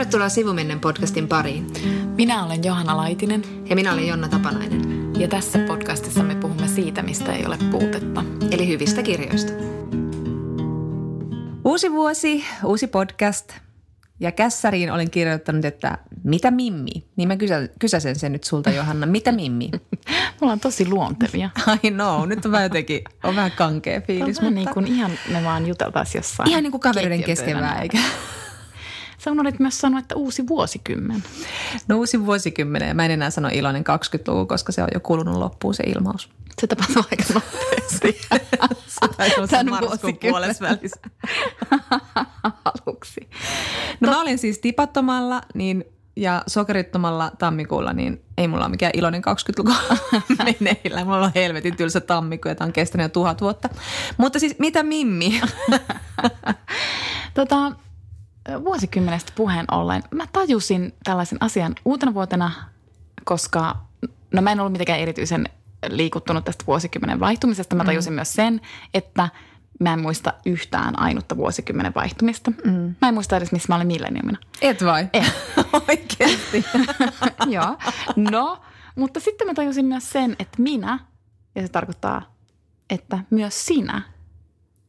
Tervetuloa Sivumennen podcastin pariin. Minä olen Johanna Laitinen. Ja minä olen Jonna Tapanainen. Ja tässä podcastissa me puhumme siitä, mistä ei ole puutetta. Eli hyvistä kirjoista. Uusi vuosi, uusi podcast. Ja kässäriin olen kirjoittanut, että mitä Mimmi? Niin mä kysä, kysäsen sen nyt sulta Johanna, mitä Mimmi? Mulla on tosi luontevia. I know, nyt on vähän jotenkin, on vähän kankea fiilis. On mutta... niin kuin ihan me vaan juteltaisiin jossain. Ihan niin kuin kavereiden keskevää, eikä? Sä unohdit myös sanoa, että uusi vuosikymmen. No uusi vuosikymmen ja mä en enää sano iloinen 20-luku, koska se on jo kulunut loppuun se ilmaus. Se tapahtuu aika nopeasti. marraskuun puolessa välissä. Aluksi. No Tot... mä olin siis tipattomalla niin, ja sokerittomalla tammikuulla, niin ei mulla ole mikään iloinen 20-luku meneillä. Mulla on helvetin tylsä tammikuu ja tämä on kestänyt jo tuhat vuotta. Mutta siis mitä Mimmi? tota, vuosikymmenestä puheen ollen, mä tajusin tällaisen asian uutena vuotena, koska no mä en ollut mitenkään erityisen liikuttunut tästä vuosikymmenen vaihtumisesta. Mä mm. tajusin mm. myös sen, että mä en muista yhtään ainutta vuosikymmenen vaihtumista. Mm. Mä en muista edes, missä mä olin milleniumina. Et vai? En. Oikeasti? Joo. No, mutta sitten mä tajusin myös sen, että minä, ja se tarkoittaa, että myös sinä,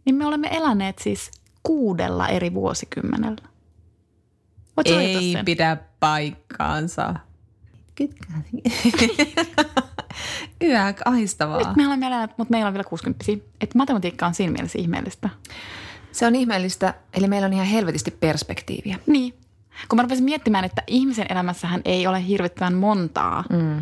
niin me olemme eläneet siis kuudella eri vuosikymmenellä. Voit Ei sen? pidä paikkaansa. Yhä ahistavaa. Nyt me olemme eläneet, mutta meillä on vielä 60 Että matematiikka on siinä mielessä ihmeellistä. Se on ihmeellistä, eli meillä on ihan helvetisti perspektiiviä. Niin. Kun mä rupesin miettimään, että ihmisen elämässähän ei ole hirvittävän montaa mm.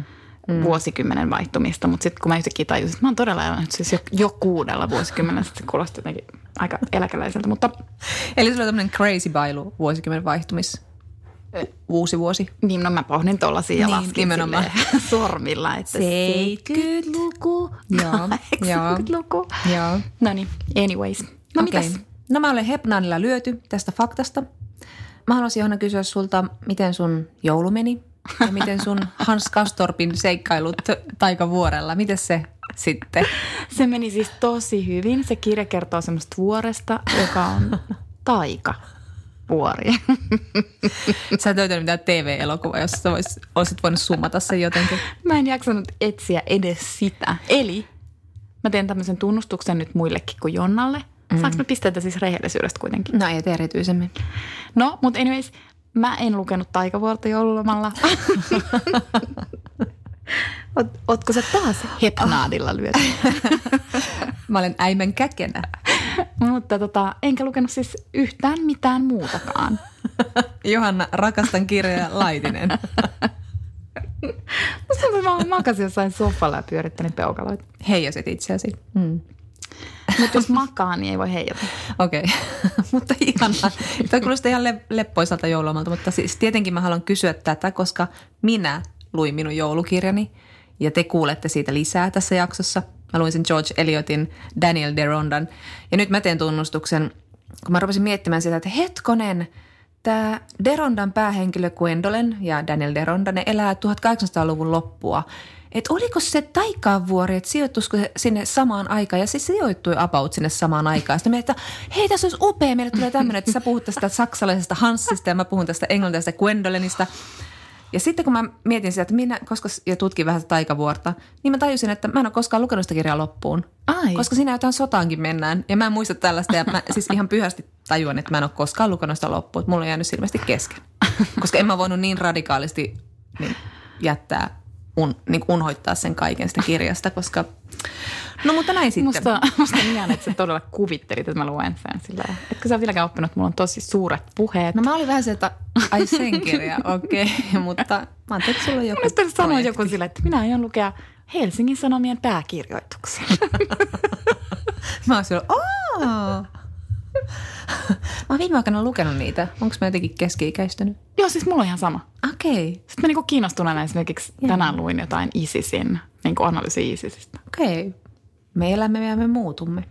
Mm. vuosikymmenen vaihtumista, mutta sitten kun mä yhtäkkiä tajusin, että mä oon todella elänyt siis jo, jo kuudella vuosikymmenellä, se kuulosti jotenkin aika eläkeläiseltä. Mutta... Eli sulla on tämmöinen crazy bailu vuosikymmenen vaihtumis uusi vuosi. Niin, no mä pohdin tuollaisia niin, laskin sormilla, että 70-luku, Joo, 80-luku. Joo. No niin, anyways. No okay. mitäs? No mä olen Hepnaanilla lyöty tästä faktasta. Mä haluaisin Johanna kysyä sulta, miten sun joulu meni ja miten sun Hans Kastorpin seikkailut taikavuorella, miten se sitten? Se meni siis tosi hyvin. Se kirja kertoo semmoista vuoresta, joka on taika vuori. Sä et löytänyt mitään TV-elokuvaa, jos sä vois, olisit voinut summata sen jotenkin. Mä en jaksanut etsiä edes sitä. Eli mä teen tämmöisen tunnustuksen nyt muillekin kuin Jonnalle. Mm. Saanko mä pisteitä siis rehellisyydestä kuitenkin? No ei erityisemmin. No, mutta anyways, mä en lukenut taikavuorta joululomalla. Oot, ootko sä taas hepnaadilla lyöty? mä olen äimän käkenä. Mutta tota, enkä lukenut siis yhtään mitään muutakaan. Johanna, rakastan kirjoja Laitinen. Mä makasin jossain soffalla ja pyörittelin peukaloita. Heijasit itseäsi. Mm. Mutta jos makaa, niin ei voi heijata. Okei, mutta ihanaa. Tämä kuulostaa ihan le- leppoisalta joulumalta, mutta siis tietenkin mä haluan kysyä tätä, koska minä luin minun joulukirjani ja te kuulette siitä lisää tässä jaksossa. Mä luin sen George Eliotin Daniel Derondan ja nyt mä teen tunnustuksen, kun mä rupesin miettimään sitä, että hetkonen, tämä Derondan päähenkilö Gwendolen ja Daniel Deronda, ne elää 1800-luvun loppua – että oliko se taikavuori, että sijoittuisiko se sinne samaan aikaan ja se sijoittui about sinne samaan aikaan. Sitten että hei tässä olisi upea, meille tulee tämmöinen, että sä puhut tästä saksalaisesta Hanssista ja mä puhun tästä englantilaisesta Gwendolenista. Ja sitten kun mä mietin sitä, että minä, koska, ja tutkin vähän taikavuorta, niin mä tajusin, että mä en ole koskaan lukenut sitä kirjaa loppuun. Ai. Koska siinä jotain sotaankin mennään. Ja mä en muista tällaista. Ja mä siis ihan pyhästi tajuan, että mä en ole koskaan lukenut sitä loppuun. Että mulla on jäänyt ilmeisesti kesken. Koska en mä voinut niin radikaalisti niin jättää un, niin unhoittaa sen kaiken sitä kirjasta, koska No mutta näin sitten. Musta, musta niin että sä todella kuvittelit, että mä luen sen sillä Etkö sä vieläkään oppinut, että mulla on tosi suuret puheet. No mä olin vähän se, että ai sen kirja, okei. Okay. mutta mä ajattelin, että sulla on joku Mä sanoa joku sillä, että minä aion lukea Helsingin Sanomien pääkirjoituksen. mä olisin ollut, Mä oon viime aikana lukenut niitä. Onko mä jotenkin keski-ikäistynyt? Joo, siis mulla on ihan sama. Okei. Okay. Sitten mä niinku kiinnostuneena esimerkiksi Jaa. tänään luin jotain ISISin, niin kuin analyysi ISISistä. Okei. Okay. Me elämme ja me muutumme.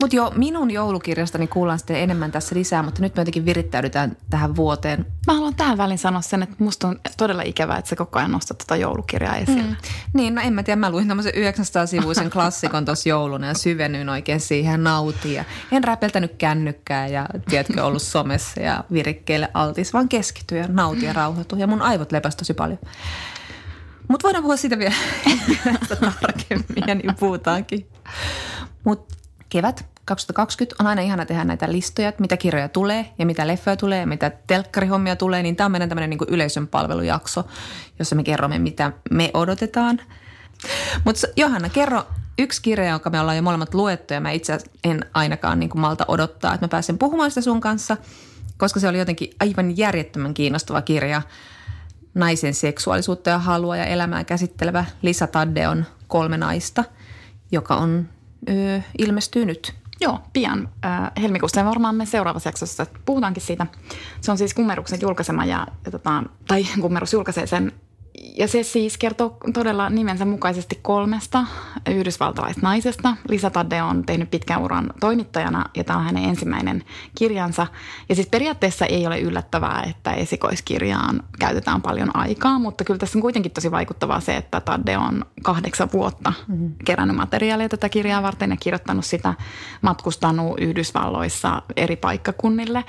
Mutta jo minun joulukirjastani kuullaan sitten enemmän tässä lisää, mutta nyt me jotenkin virittäydytään tähän vuoteen. Mä haluan tähän väliin sanoa sen, että musta on todella ikävää, että sä koko ajan nostat tätä joulukirjaa esille. Mm. Niin, no en mä tiedä, mä luin tämmöisen 900-sivuisen klassikon tuossa jouluna ja syvennyin oikein siihen nautiin. Ja en räpeltänyt kännykkää ja tiedätkö, ollut somessa ja virikkeelle altis, vaan keskityin ja nautin ja rauhoitui. Ja mun aivot lepäsi tosi paljon. Mutta voidaan puhua siitä vielä tarkemmin ja niin puhutaankin. Mutta kevät 2020 on aina ihana tehdä näitä listoja, että mitä kirjoja tulee ja mitä leffoja tulee ja mitä telkkarihommia tulee, niin tämä on meidän tämmöinen niin yleisön palvelujakso, jossa me kerromme, mitä me odotetaan. Mutta Johanna, kerro yksi kirja, jonka me ollaan jo molemmat luettu ja mä itse en ainakaan niin kuin malta odottaa, että mä pääsen puhumaan sitä sun kanssa, koska se oli jotenkin aivan järjettömän kiinnostava kirja. Naisen seksuaalisuutta ja halua ja elämää käsittelevä Lisa Taddeon Kolme naista, joka on ö, ilmestyy nyt. Joo, pian äh, helmikuussa ja varmaan me seuraavassa jaksossa puhutaankin siitä. Se on siis Kummeruksen julkaisema ja, ja tota, tai Kummerus julkaisee sen ja se siis kertoo todella nimensä mukaisesti kolmesta yhdysvaltalaisnaisesta. Lisa Tadde on tehnyt pitkän uran toimittajana ja tämä on hänen ensimmäinen kirjansa. Ja siis periaatteessa ei ole yllättävää, että esikoiskirjaan käytetään paljon aikaa, mutta kyllä tässä on kuitenkin tosi vaikuttavaa se, että Tadde on kahdeksan vuotta mm-hmm. kerännyt materiaalia tätä kirjaa varten ja kirjoittanut sitä, matkustanut Yhdysvalloissa eri paikkakunnille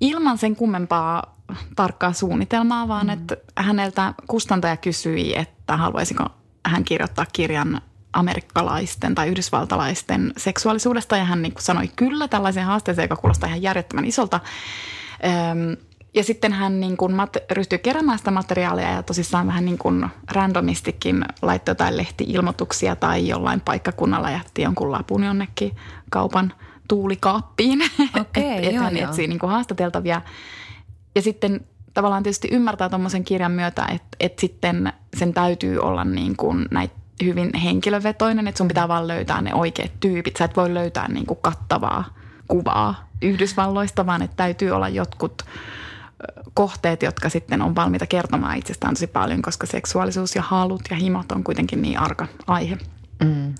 ilman sen kummempaa tarkkaa suunnitelmaa, vaan mm. että häneltä kustantaja kysyi, että haluaisiko hän kirjoittaa kirjan amerikkalaisten tai yhdysvaltalaisten seksuaalisuudesta ja hän niin kuin sanoi kyllä tällaisen haasteeseen, joka kuulostaa ihan järjettömän isolta. Öm, ja sitten hän niin kuin mat- ryhtyi keräämään sitä materiaalia ja tosissaan vähän niin kuin randomistikin laittoi jotain lehti-ilmoituksia tai jollain paikkakunnalla jätti jonkun lapun jonnekin kaupan tuulikaappiin. Okay, että joo, hän joo. etsii niin kuin haastateltavia ja sitten tavallaan tietysti ymmärtää tuommoisen kirjan myötä, että, että sitten sen täytyy olla niin kuin näitä hyvin henkilövetoinen, että sun pitää vaan löytää ne oikeat tyypit. Sä et voi löytää niin kuin kattavaa kuvaa Yhdysvalloista, vaan että täytyy olla jotkut kohteet, jotka sitten on valmiita kertomaan itsestään tosi paljon, koska seksuaalisuus ja halut ja himot on kuitenkin niin arka aihe. Mm.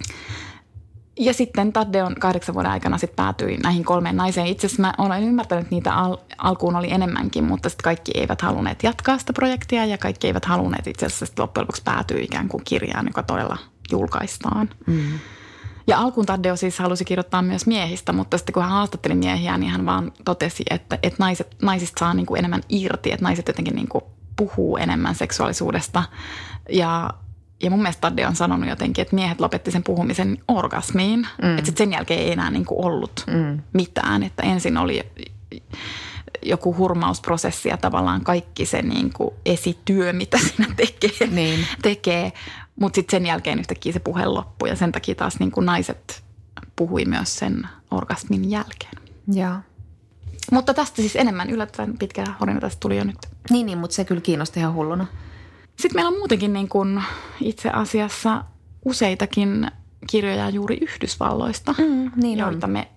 Ja sitten Tadde on kahdeksan vuoden aikana sitten päätyi näihin kolmeen naiseen. Itse asiassa mä olen ymmärtänyt, että niitä al- alkuun oli enemmänkin, mutta sitten kaikki eivät halunneet jatkaa sitä projektia ja kaikki eivät halunneet itse asiassa loppujen lopuksi päätyä ikään kuin kirjaan, joka todella julkaistaan. Mm. Ja alkuun Taddeo siis halusi kirjoittaa myös miehistä, mutta sitten kun hän haastatteli miehiä, niin hän vaan totesi, että, että naiset, naisista saa niin kuin enemmän irti, että naiset jotenkin niin kuin puhuu enemmän seksuaalisuudesta. Ja ja mun mielestä Tadde on sanonut jotenkin, että miehet lopetti sen puhumisen orgasmiin. Mm. Että sen jälkeen ei enää niin kuin ollut mm. mitään. Että ensin oli joku hurmausprosessi ja tavallaan kaikki se niin kuin esityö, mitä siinä tekee. Niin. tekee. Mutta sitten sen jälkeen yhtäkkiä se puhe loppui ja sen takia taas niin kuin naiset puhui myös sen orgasmin jälkeen. Joo. Mutta tästä siis enemmän yllättävän pitkä horina tästä tuli jo nyt. Niin, niin mutta se kyllä kiinnosti ihan hulluna. Sitten meillä on muutenkin niin kuin itse asiassa useitakin kirjoja juuri Yhdysvalloista, mm, niin joita on. me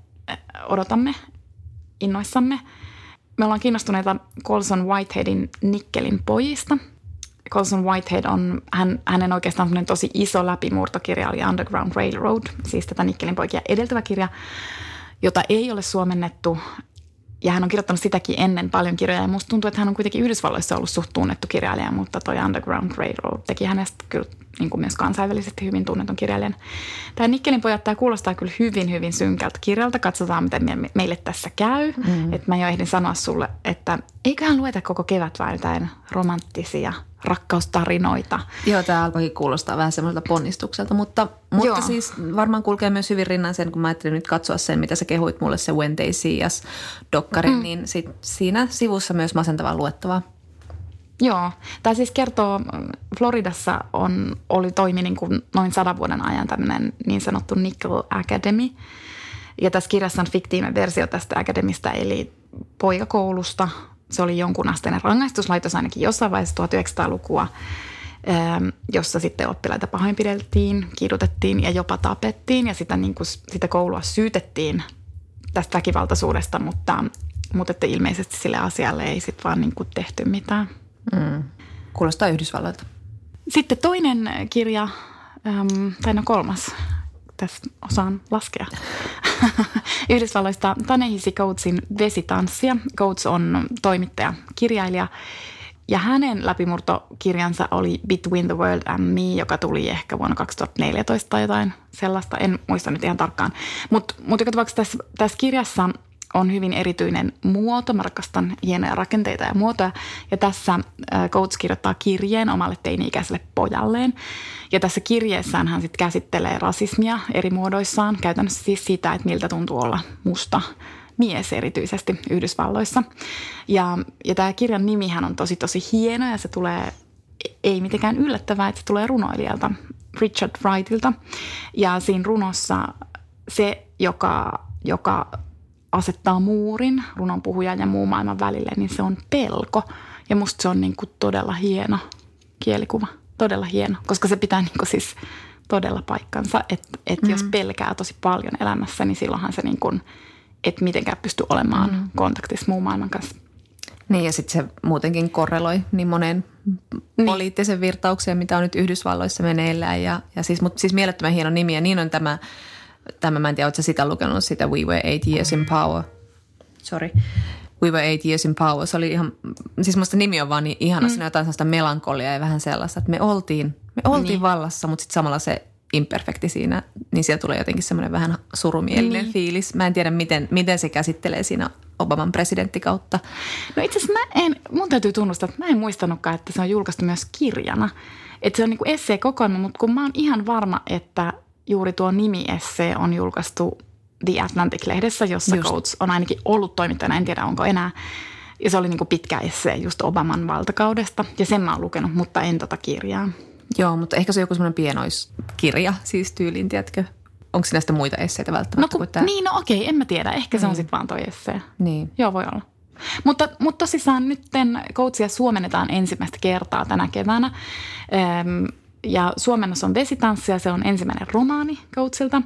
odotamme innoissamme. Me ollaan kiinnostuneita Colson Whiteheadin Nikkelin pojista. Colson Whitehead on, hän, hänen oikeastaan tosi iso läpimurtokirja oli Underground Railroad, siis tätä Nikkelin poikia edeltävä kirja, jota ei ole suomennettu ja hän on kirjoittanut sitäkin ennen paljon kirjoja. Ja musta tuntuu, että hän on kuitenkin Yhdysvalloissa ollut suht tunnettu kirjailija, mutta toi Underground Railroad teki hänestä kyllä niin kuin myös kansainvälisesti hyvin tunnetun kirjailijan. Tämä Nikkelin pojat, tämä kuulostaa kyllä hyvin, hyvin synkältä kirjalta. Katsotaan, miten me, meille tässä käy. Mm. Että mä jo ehdin sanoa sulle, että eiköhän lueta koko kevät vai jotain romanttisia rakkaustarinoita. Joo, tämä alkoikin kuulostaa vähän semmoiselta ponnistukselta, mutta, mutta Joo. siis varmaan kulkee myös hyvin rinnan sen, kun mä ajattelin nyt katsoa sen, mitä sä kehuit mulle se When They See Us dokkari, mm. niin sit siinä sivussa myös masentavaa luettavaa. Joo, tämä siis kertoo, Floridassa on, oli toimi niin kuin noin sadan vuoden ajan tämmöinen niin sanottu Nickel Academy. Ja tässä kirjassa on fiktiivinen versio tästä akademista, eli poikakoulusta. Se oli jonkun asteinen rangaistuslaitos ainakin jossain vaiheessa 1900-lukua, jossa sitten oppilaita pahoinpideltiin, kidutettiin ja jopa tapettiin. Ja sitä, niin kuin, sitä koulua syytettiin tästä väkivaltaisuudesta, mutta, mutta että ilmeisesti sille asialle ei sitten vaan niin kuin tehty mitään. Mm. Kuulostaa Yhdysvalloilta. Sitten toinen kirja, äm, tai no kolmas, tässä osaan laskea, Yhdysvalloista Tanehisi Coatesin Vesitanssia. Coates on toimittaja, kirjailija ja hänen läpimurtokirjansa oli Between the World and Me, joka tuli ehkä vuonna 2014 tai jotain sellaista. En muista nyt ihan tarkkaan. Mutta mut joka tapauksessa tässä, tässä kirjassa on hyvin erityinen muoto. Mä rakastan hienoja rakenteita ja muotoja. Ja tässä Coates kirjoittaa kirjeen omalle teini-ikäiselle pojalleen. Ja tässä kirjeessään hän sitten käsittelee rasismia eri muodoissaan. Käytännössä siis sitä, että miltä tuntuu olla musta mies erityisesti Yhdysvalloissa. Ja, ja tämä kirjan nimihän on tosi tosi hieno ja se tulee, ei mitenkään yllättävää, että se tulee runoilijalta Richard Wrightilta. Ja siinä runossa se, joka, joka asettaa muurin runon puhujan ja muun maailman välille, niin se on pelko. Ja musta se on niin kuin todella hieno kielikuva, todella hieno, koska se pitää niin kuin siis todella paikkansa, että, että mm. jos pelkää tosi paljon elämässä, niin silloinhan se niin kuin – et mitenkään pysty olemaan mm. kontaktissa muun maailman kanssa. Niin ja sitten se muutenkin korreloi niin moneen niin. poliittisen virtaukseen, mitä on nyt Yhdysvalloissa meneillään. Ja, ja siis, mutta siis mielettömän hieno nimi ja niin on tämä, tämä mä en tiedä, oletko sitä lukenut sitä We Were Eight Years in Power. Sorry. We Were Eight Years in Power. Se oli ihan, siis musta nimi on vaan niin ihana, mm. siinä jotain sellaista melankoliaa ja vähän sellaista, että me oltiin, me oltiin niin. vallassa, mutta sitten samalla se imperfekti siinä, niin siellä tulee jotenkin semmoinen vähän surumielinen niin. fiilis. Mä en tiedä, miten, miten se käsittelee siinä Obaman presidenttikautta. No itse asiassa mä en, mun täytyy tunnustaa, että mä en muistanutkaan, että se on julkaistu myös kirjana. Että se on niinku essee kokonaan, mutta kun mä oon ihan varma, että juuri tuo nimi-essee on julkaistu The Atlantic-lehdessä, jossa Just. Coates on ainakin ollut toimittajana, en tiedä onko enää. Ja se oli niinku pitkä essee just Obaman valtakaudesta ja sen mä oon lukenut, mutta en tota kirjaa. Joo, mutta ehkä se on joku semmoinen pienoiskirja siis tyyliin, tiedätkö? Onko siinä sitten muita esseitä välttämättä no, kun, kuin tämä? Niin, no okei, en mä tiedä. Ehkä se on niin. sitten vaan toi essee. Niin. Joo, voi olla. Mutta, mutta tosissaan nyt Coachia suomennetaan ensimmäistä kertaa tänä keväänä. Öm, ja suomennos on Vesitanssia, se on ensimmäinen romaani Coachilta.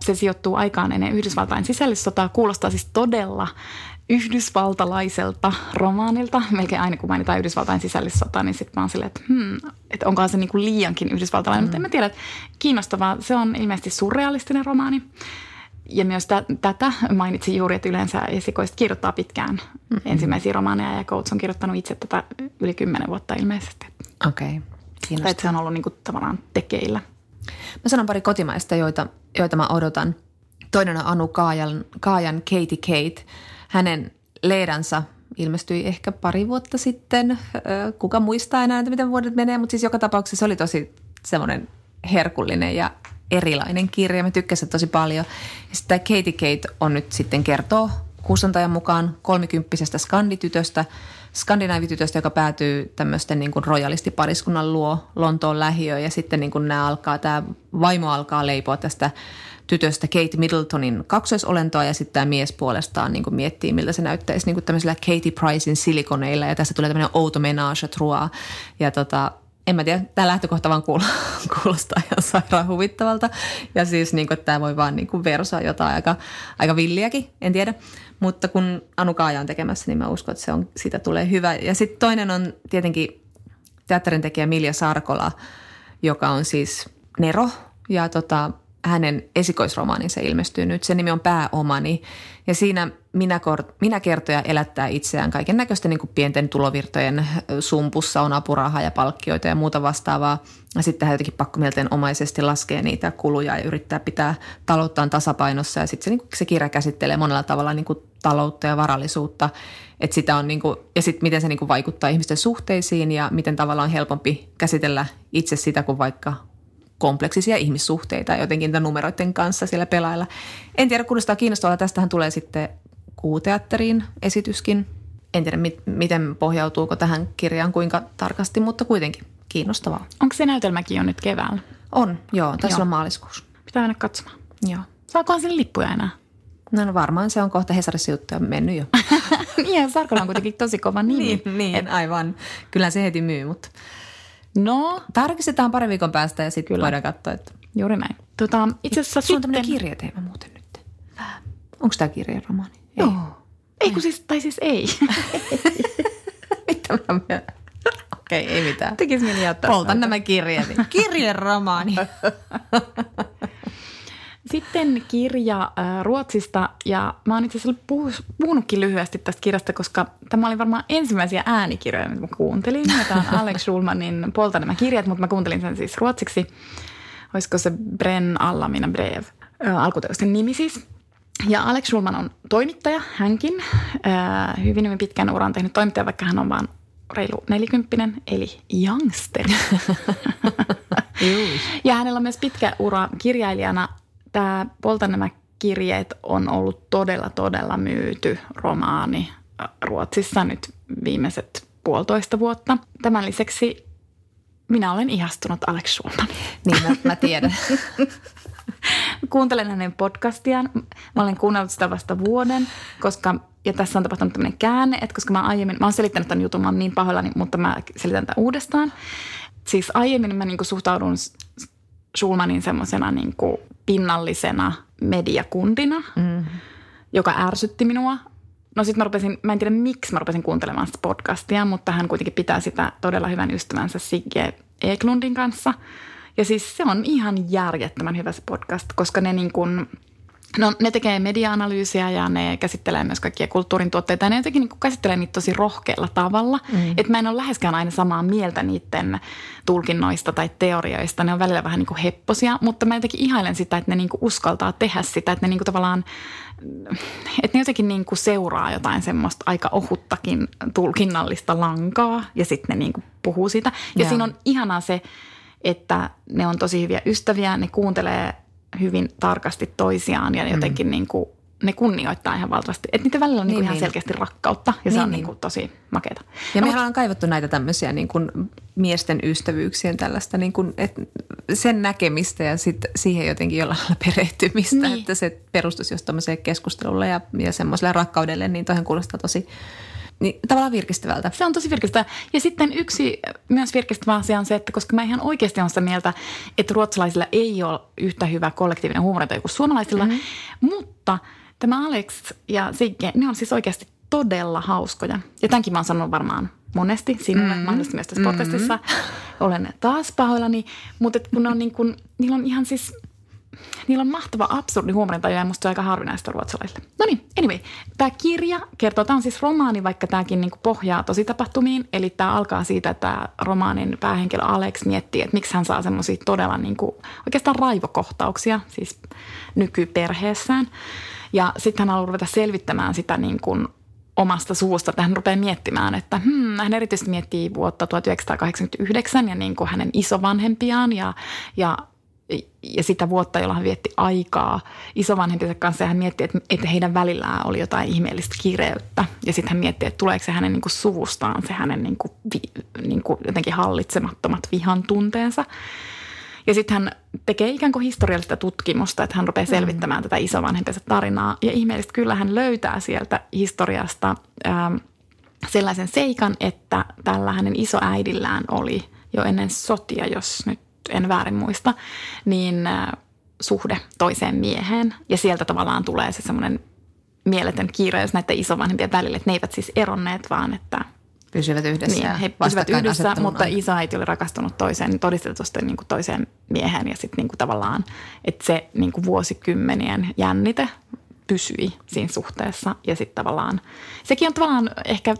Se sijoittuu aikaan ennen Yhdysvaltain sisällissotaa. Kuulostaa siis todella yhdysvaltalaiselta romaanilta. Melkein aina kun mainitaan Yhdysvaltain sisällissota, niin sitten mä oon silleen, että, hmm, että onkohan se niinku liiankin yhdysvaltalainen. Mm. Mutta en mä tiedä, että kiinnostavaa. Se on ilmeisesti surrealistinen romaani. Ja myös t- tätä mainitsin juuri, että yleensä esikoiset kirjoittaa pitkään mm-hmm. ensimmäisiä romaaneja ja Coates on kirjoittanut itse tätä yli kymmenen vuotta ilmeisesti. Okei, okay. Tai että se on ollut niinku tavallaan tekeillä. Mä sanon pari kotimaista, joita, joita mä odotan. Toinen on Anu Kaajan, Kaajan Katie Kate – hänen leidansa ilmestyi ehkä pari vuotta sitten. Kuka muistaa enää, että miten vuodet menee, mutta siis joka tapauksessa se oli tosi semmoinen herkullinen ja erilainen kirja. Mä tykkäsin tosi paljon. Ja sitten Katie Kate on nyt sitten kertoo kustantajan mukaan kolmikymppisestä skanditytöstä, skandinaavitytöstä, joka päätyy tämmöisten niin kuin rojalistipariskunnan luo Lontoon lähiöön ja sitten niin kuin nämä alkaa, tämä vaimo alkaa leipoa tästä tytöstä Kate Middletonin kaksoisolentoa ja sitten tämä mies puolestaan niin miettii, miltä se näyttäisi niin tämmöisellä Katie Pricein silikoneilla ja tässä tulee tämmöinen outo menage trois ja tota, en mä tiedä, tämä lähtökohta vaan kuulostaa ihan sairaan huvittavalta. Ja siis niin kuin, tämä voi vaan niin kuin versoa jotain aika, aika villiäkin, en tiedä. Mutta kun Anu Kaaja on tekemässä, niin mä uskon, että se on, siitä tulee hyvä. Ja sitten toinen on tietenkin teatterin tekijä Milja Sarkola, joka on siis Nero. Ja tota, hänen esikoisromaaninsa ilmestyy nyt. Se nimi on Pääomani ja siinä minä, minä kertoja elättää itseään kaiken näköisten niin pienten tulovirtojen sumpussa on apurahaa ja palkkioita ja muuta vastaavaa. Ja sitten hän jotenkin pakkomielteenomaisesti laskee niitä kuluja ja yrittää pitää talouttaan tasapainossa. Ja sitten se, niin se kirja käsittelee monella tavalla niin taloutta ja varallisuutta. Et sitä on niin kuin, ja sitten miten se niin vaikuttaa ihmisten suhteisiin ja miten tavallaan on helpompi käsitellä itse sitä kuin vaikka kompleksisia ihmissuhteita jotenkin numeroiden kanssa siellä pelailla. En tiedä, kuulostaa kiinnostavaa. Tästähän tulee sitten kuuteatteriin esityskin. En tiedä, mit, miten pohjautuuko tähän kirjaan kuinka tarkasti, mutta kuitenkin kiinnostavaa. Onko se näytelmäkin jo nyt keväällä? On, joo. Tässä joo. on maaliskuussa. Pitää mennä katsomaan. Joo. Saakohan sen lippuja enää? No, no varmaan se on kohta Hesarissa juttuja mennyt jo. niin, Sarkola on kuitenkin tosi kova nimi. niin, niin aivan. Kyllä se heti myy, mutta – No. Tarkistetaan pari viikon päästä ja sitten voidaan katsoa, että... Juuri näin. Tota, itse asiassa Sulla on tämmöinen kirjateema muuten nyt. Onko tämä kirjaromaani? Ei. Joo. Ei kun siis, tai siis ei. Mitä mä? Okei, okay, ei mitään. Tekisi mieli jättää. Poltan nämä kirjat. Kirjeromaani. sitten kirja äh, Ruotsista ja mä oon itse asiassa puhunutkin lyhyesti tästä kirjasta, koska tämä oli varmaan ensimmäisiä äänikirjoja, mitä mä kuuntelin. Tämä on Alex Schulmanin Polta nämä kirjat, mutta mä kuuntelin sen siis ruotsiksi. Olisiko se Brenn alla mina brev, äh, alkuteosten nimi siis. Ja Alex Schulman on toimittaja, hänkin. Äh, hyvin, hyvin pitkän uran tehnyt toimittaja, vaikka hän on vain reilu nelikymppinen, eli youngster. ja hänellä on myös pitkä ura kirjailijana. Tämä Polta nämä kirjeet on ollut todella, todella myyty romaani Ruotsissa nyt viimeiset puolitoista vuotta. Tämän lisäksi minä olen ihastunut Alex Schulmaniin. Niin, mä, mä tiedän. Kuuntelen hänen podcastiaan. Mä olen kuunnellut sitä vasta vuoden, koska, ja tässä on tapahtunut tämmöinen käänne, että koska mä aiemmin, mä oon selittänyt tämän jutun, mä oon niin pahoillani, mutta mä selitän tämän uudestaan. Siis aiemmin mä niin suhtaudun Schulmanin semmoisena niin pinnallisena mediakundina, mm. joka ärsytti minua. No sitten mä rupesin, mä en tiedä miksi mä rupesin kuuntelemaan sitä podcastia, mutta hän kuitenkin pitää sitä todella hyvän ystävänsä Sigge Eklundin kanssa – ja siis se on ihan järjettömän hyvä se podcast, koska ne niin kuin, No, ne tekee media-analyysiä ja ne käsittelee myös kaikkia kulttuurin tuotteita ja ne jotenkin niin käsittelee niitä tosi rohkealla tavalla. Mm. Että mä en ole läheskään aina samaa mieltä niiden tulkinnoista tai teorioista. Ne on välillä vähän niin kuin hepposia, mutta mä jotenkin ihailen sitä, että ne niin kuin uskaltaa tehdä sitä. Että ne niin kuin tavallaan, että ne jotenkin niin kuin seuraa jotain semmoista aika ohuttakin tulkinnallista lankaa ja sitten ne niin kuin puhuu siitä. Ja yeah. siinä on ihanaa se, että ne on tosi hyviä ystäviä, ne kuuntelee hyvin tarkasti toisiaan ja jotenkin mm. niin kuin, ne kunnioittaa ihan valtavasti. Että niitä välillä on niin, niin ihan niin. selkeästi rakkautta ja niin, se on niin. Niin kuin tosi makeata. Ja no, mehän on kaivattu näitä tämmöisiä niin kuin miesten ystävyyksien tällaista niin kuin, että sen näkemistä ja sit siihen jotenkin jollain lailla perehtymistä, niin. että se perustuisi just keskustelulle ja, ja semmoiselle rakkaudelle, niin toihan kuulostaa tosi niin, tavallaan virkistävältä. Se on tosi virkistävää. Ja sitten yksi myös virkistävä asia on se, että koska mä ihan oikeasti olen sitä mieltä, että ruotsalaisilla ei ole yhtä hyvä kollektiivinen huumorinta kuin suomalaisilla, mm-hmm. mutta tämä Alex ja Sigge, ne on siis oikeasti todella hauskoja. Ja tämänkin mä oon sanonut varmaan monesti sinulle, mm-hmm. mahdollisesti myös tässä podcastissa. Mm-hmm. Olen taas pahoillani, mutta kun ne on niin kuin, niillä on ihan siis – niillä on mahtava absurdi huumorintaju ja musta on aika harvinaista ruotsalaisille. No niin, anyway. Tämä kirja kertoo, tämä on siis romaani, vaikka tämäkin niinku pohjaa tosi tapahtumiin. Eli tämä alkaa siitä, että tämä romaanin päähenkilö Alex miettii, että miksi hän saa semmoisia todella niinku, oikeastaan raivokohtauksia siis nykyperheessään. Ja sitten hän haluaa ruveta selvittämään sitä niin kuin omasta suusta, että hän rupeaa miettimään, että hmm, hän erityisesti miettii vuotta 1989 ja niin kuin hänen isovanhempiaan ja, ja ja sitä vuotta, jolla hän vietti aikaa isovanhempiensa kanssa ja hän mietti, että, että heidän välillään oli jotain ihmeellistä kireyttä. Ja sitten hän mietti, että tuleeko se hänen niin kuin suvustaan se hänen niin kuin, niin kuin jotenkin hallitsemattomat vihan tunteensa. Ja sitten hän tekee ikään kuin historiallista tutkimusta, että hän rupeaa mm. selvittämään mm. tätä isovanhempiensa tarinaa. Ja ihmeellisesti kyllä hän löytää sieltä historiasta ähm, sellaisen seikan, että tällä hänen isoäidillään oli jo ennen sotia, jos nyt en väärin muista, niin äh, suhde toiseen mieheen. Ja sieltä tavallaan tulee se semmoinen mieletön kiireys näiden isovanhempien välillä, että ne eivät siis eronneet, vaan että pysyvät yhdessä. Niin, he pysyvät yhdessä, mutta isäiti oli rakastunut toiseen, niin todistetusti niin kuin toiseen mieheen ja sitten niin kuin tavallaan, että se niin kuin vuosikymmenien jännite pysyi siinä suhteessa ja sitten tavallaan, sekin on tavallaan ehkä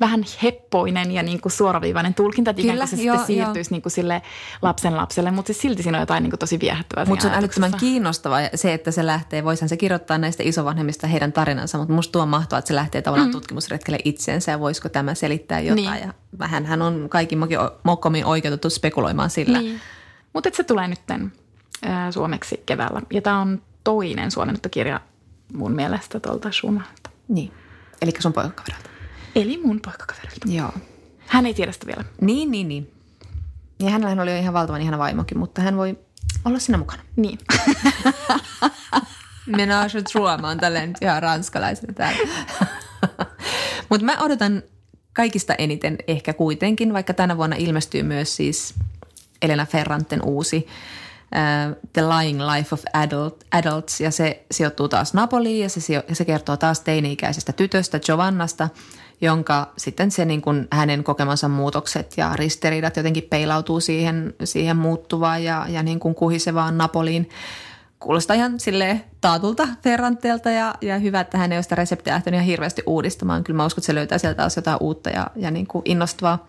vähän heppoinen ja niin kuin suoraviivainen tulkinta, että Kyllä, se joo, sitten siirtyisi Niin kuin sille lapsen lapselle, mutta siis silti siinä on jotain niin kuin tosi viehättävää. Mutta se on älyttömän kiinnostava se, että se lähtee, voisihan se kirjoittaa näistä isovanhemmista heidän tarinansa, mutta musta tuo mahtavaa, että se lähtee tavallaan mm. tutkimusretkelle itseensä ja voisiko tämä selittää jotain. Niin. Ja vähän hän on kaikki mokkomin oikeutettu spekuloimaan sillä. Niin. Mutta se tulee nyt suomeksi keväällä ja tämä on toinen suomennettu kirja mun mielestä tuolta Schumanilta. Niin, eli sun poikakaverilta. Eli mun poikakaverilta. Joo. Hän ei tiedä sitä vielä. Niin, niin, niin. Ja hänellä oli jo ihan valtavan ihana vaimokin, mutta hän voi olla siinä mukana. Niin. Menage trois, mä oon tälleen ihan ranskalaisena täällä. mutta mä odotan kaikista eniten ehkä kuitenkin, vaikka tänä vuonna ilmestyy myös siis Elena Ferranten uusi uh, The Lying Life of Adult, Adults ja se sijoittuu taas Napoliin ja se, se kertoo taas teini-ikäisestä tytöstä Giovannasta, jonka sitten se niin kuin hänen kokemansa muutokset ja ristiriidat jotenkin peilautuu siihen, siihen muuttuvaan ja, ja niin kuin kuhisevaan Napoliin kuulostaa ihan sille taatulta Ferranteelta ja, ja hyvä, että hän ei ole sitä reseptiä lähtenyt ihan hirveästi uudistamaan. Kyllä mä uskon, että se löytää sieltä taas jotain uutta ja, ja niin kuin innostavaa.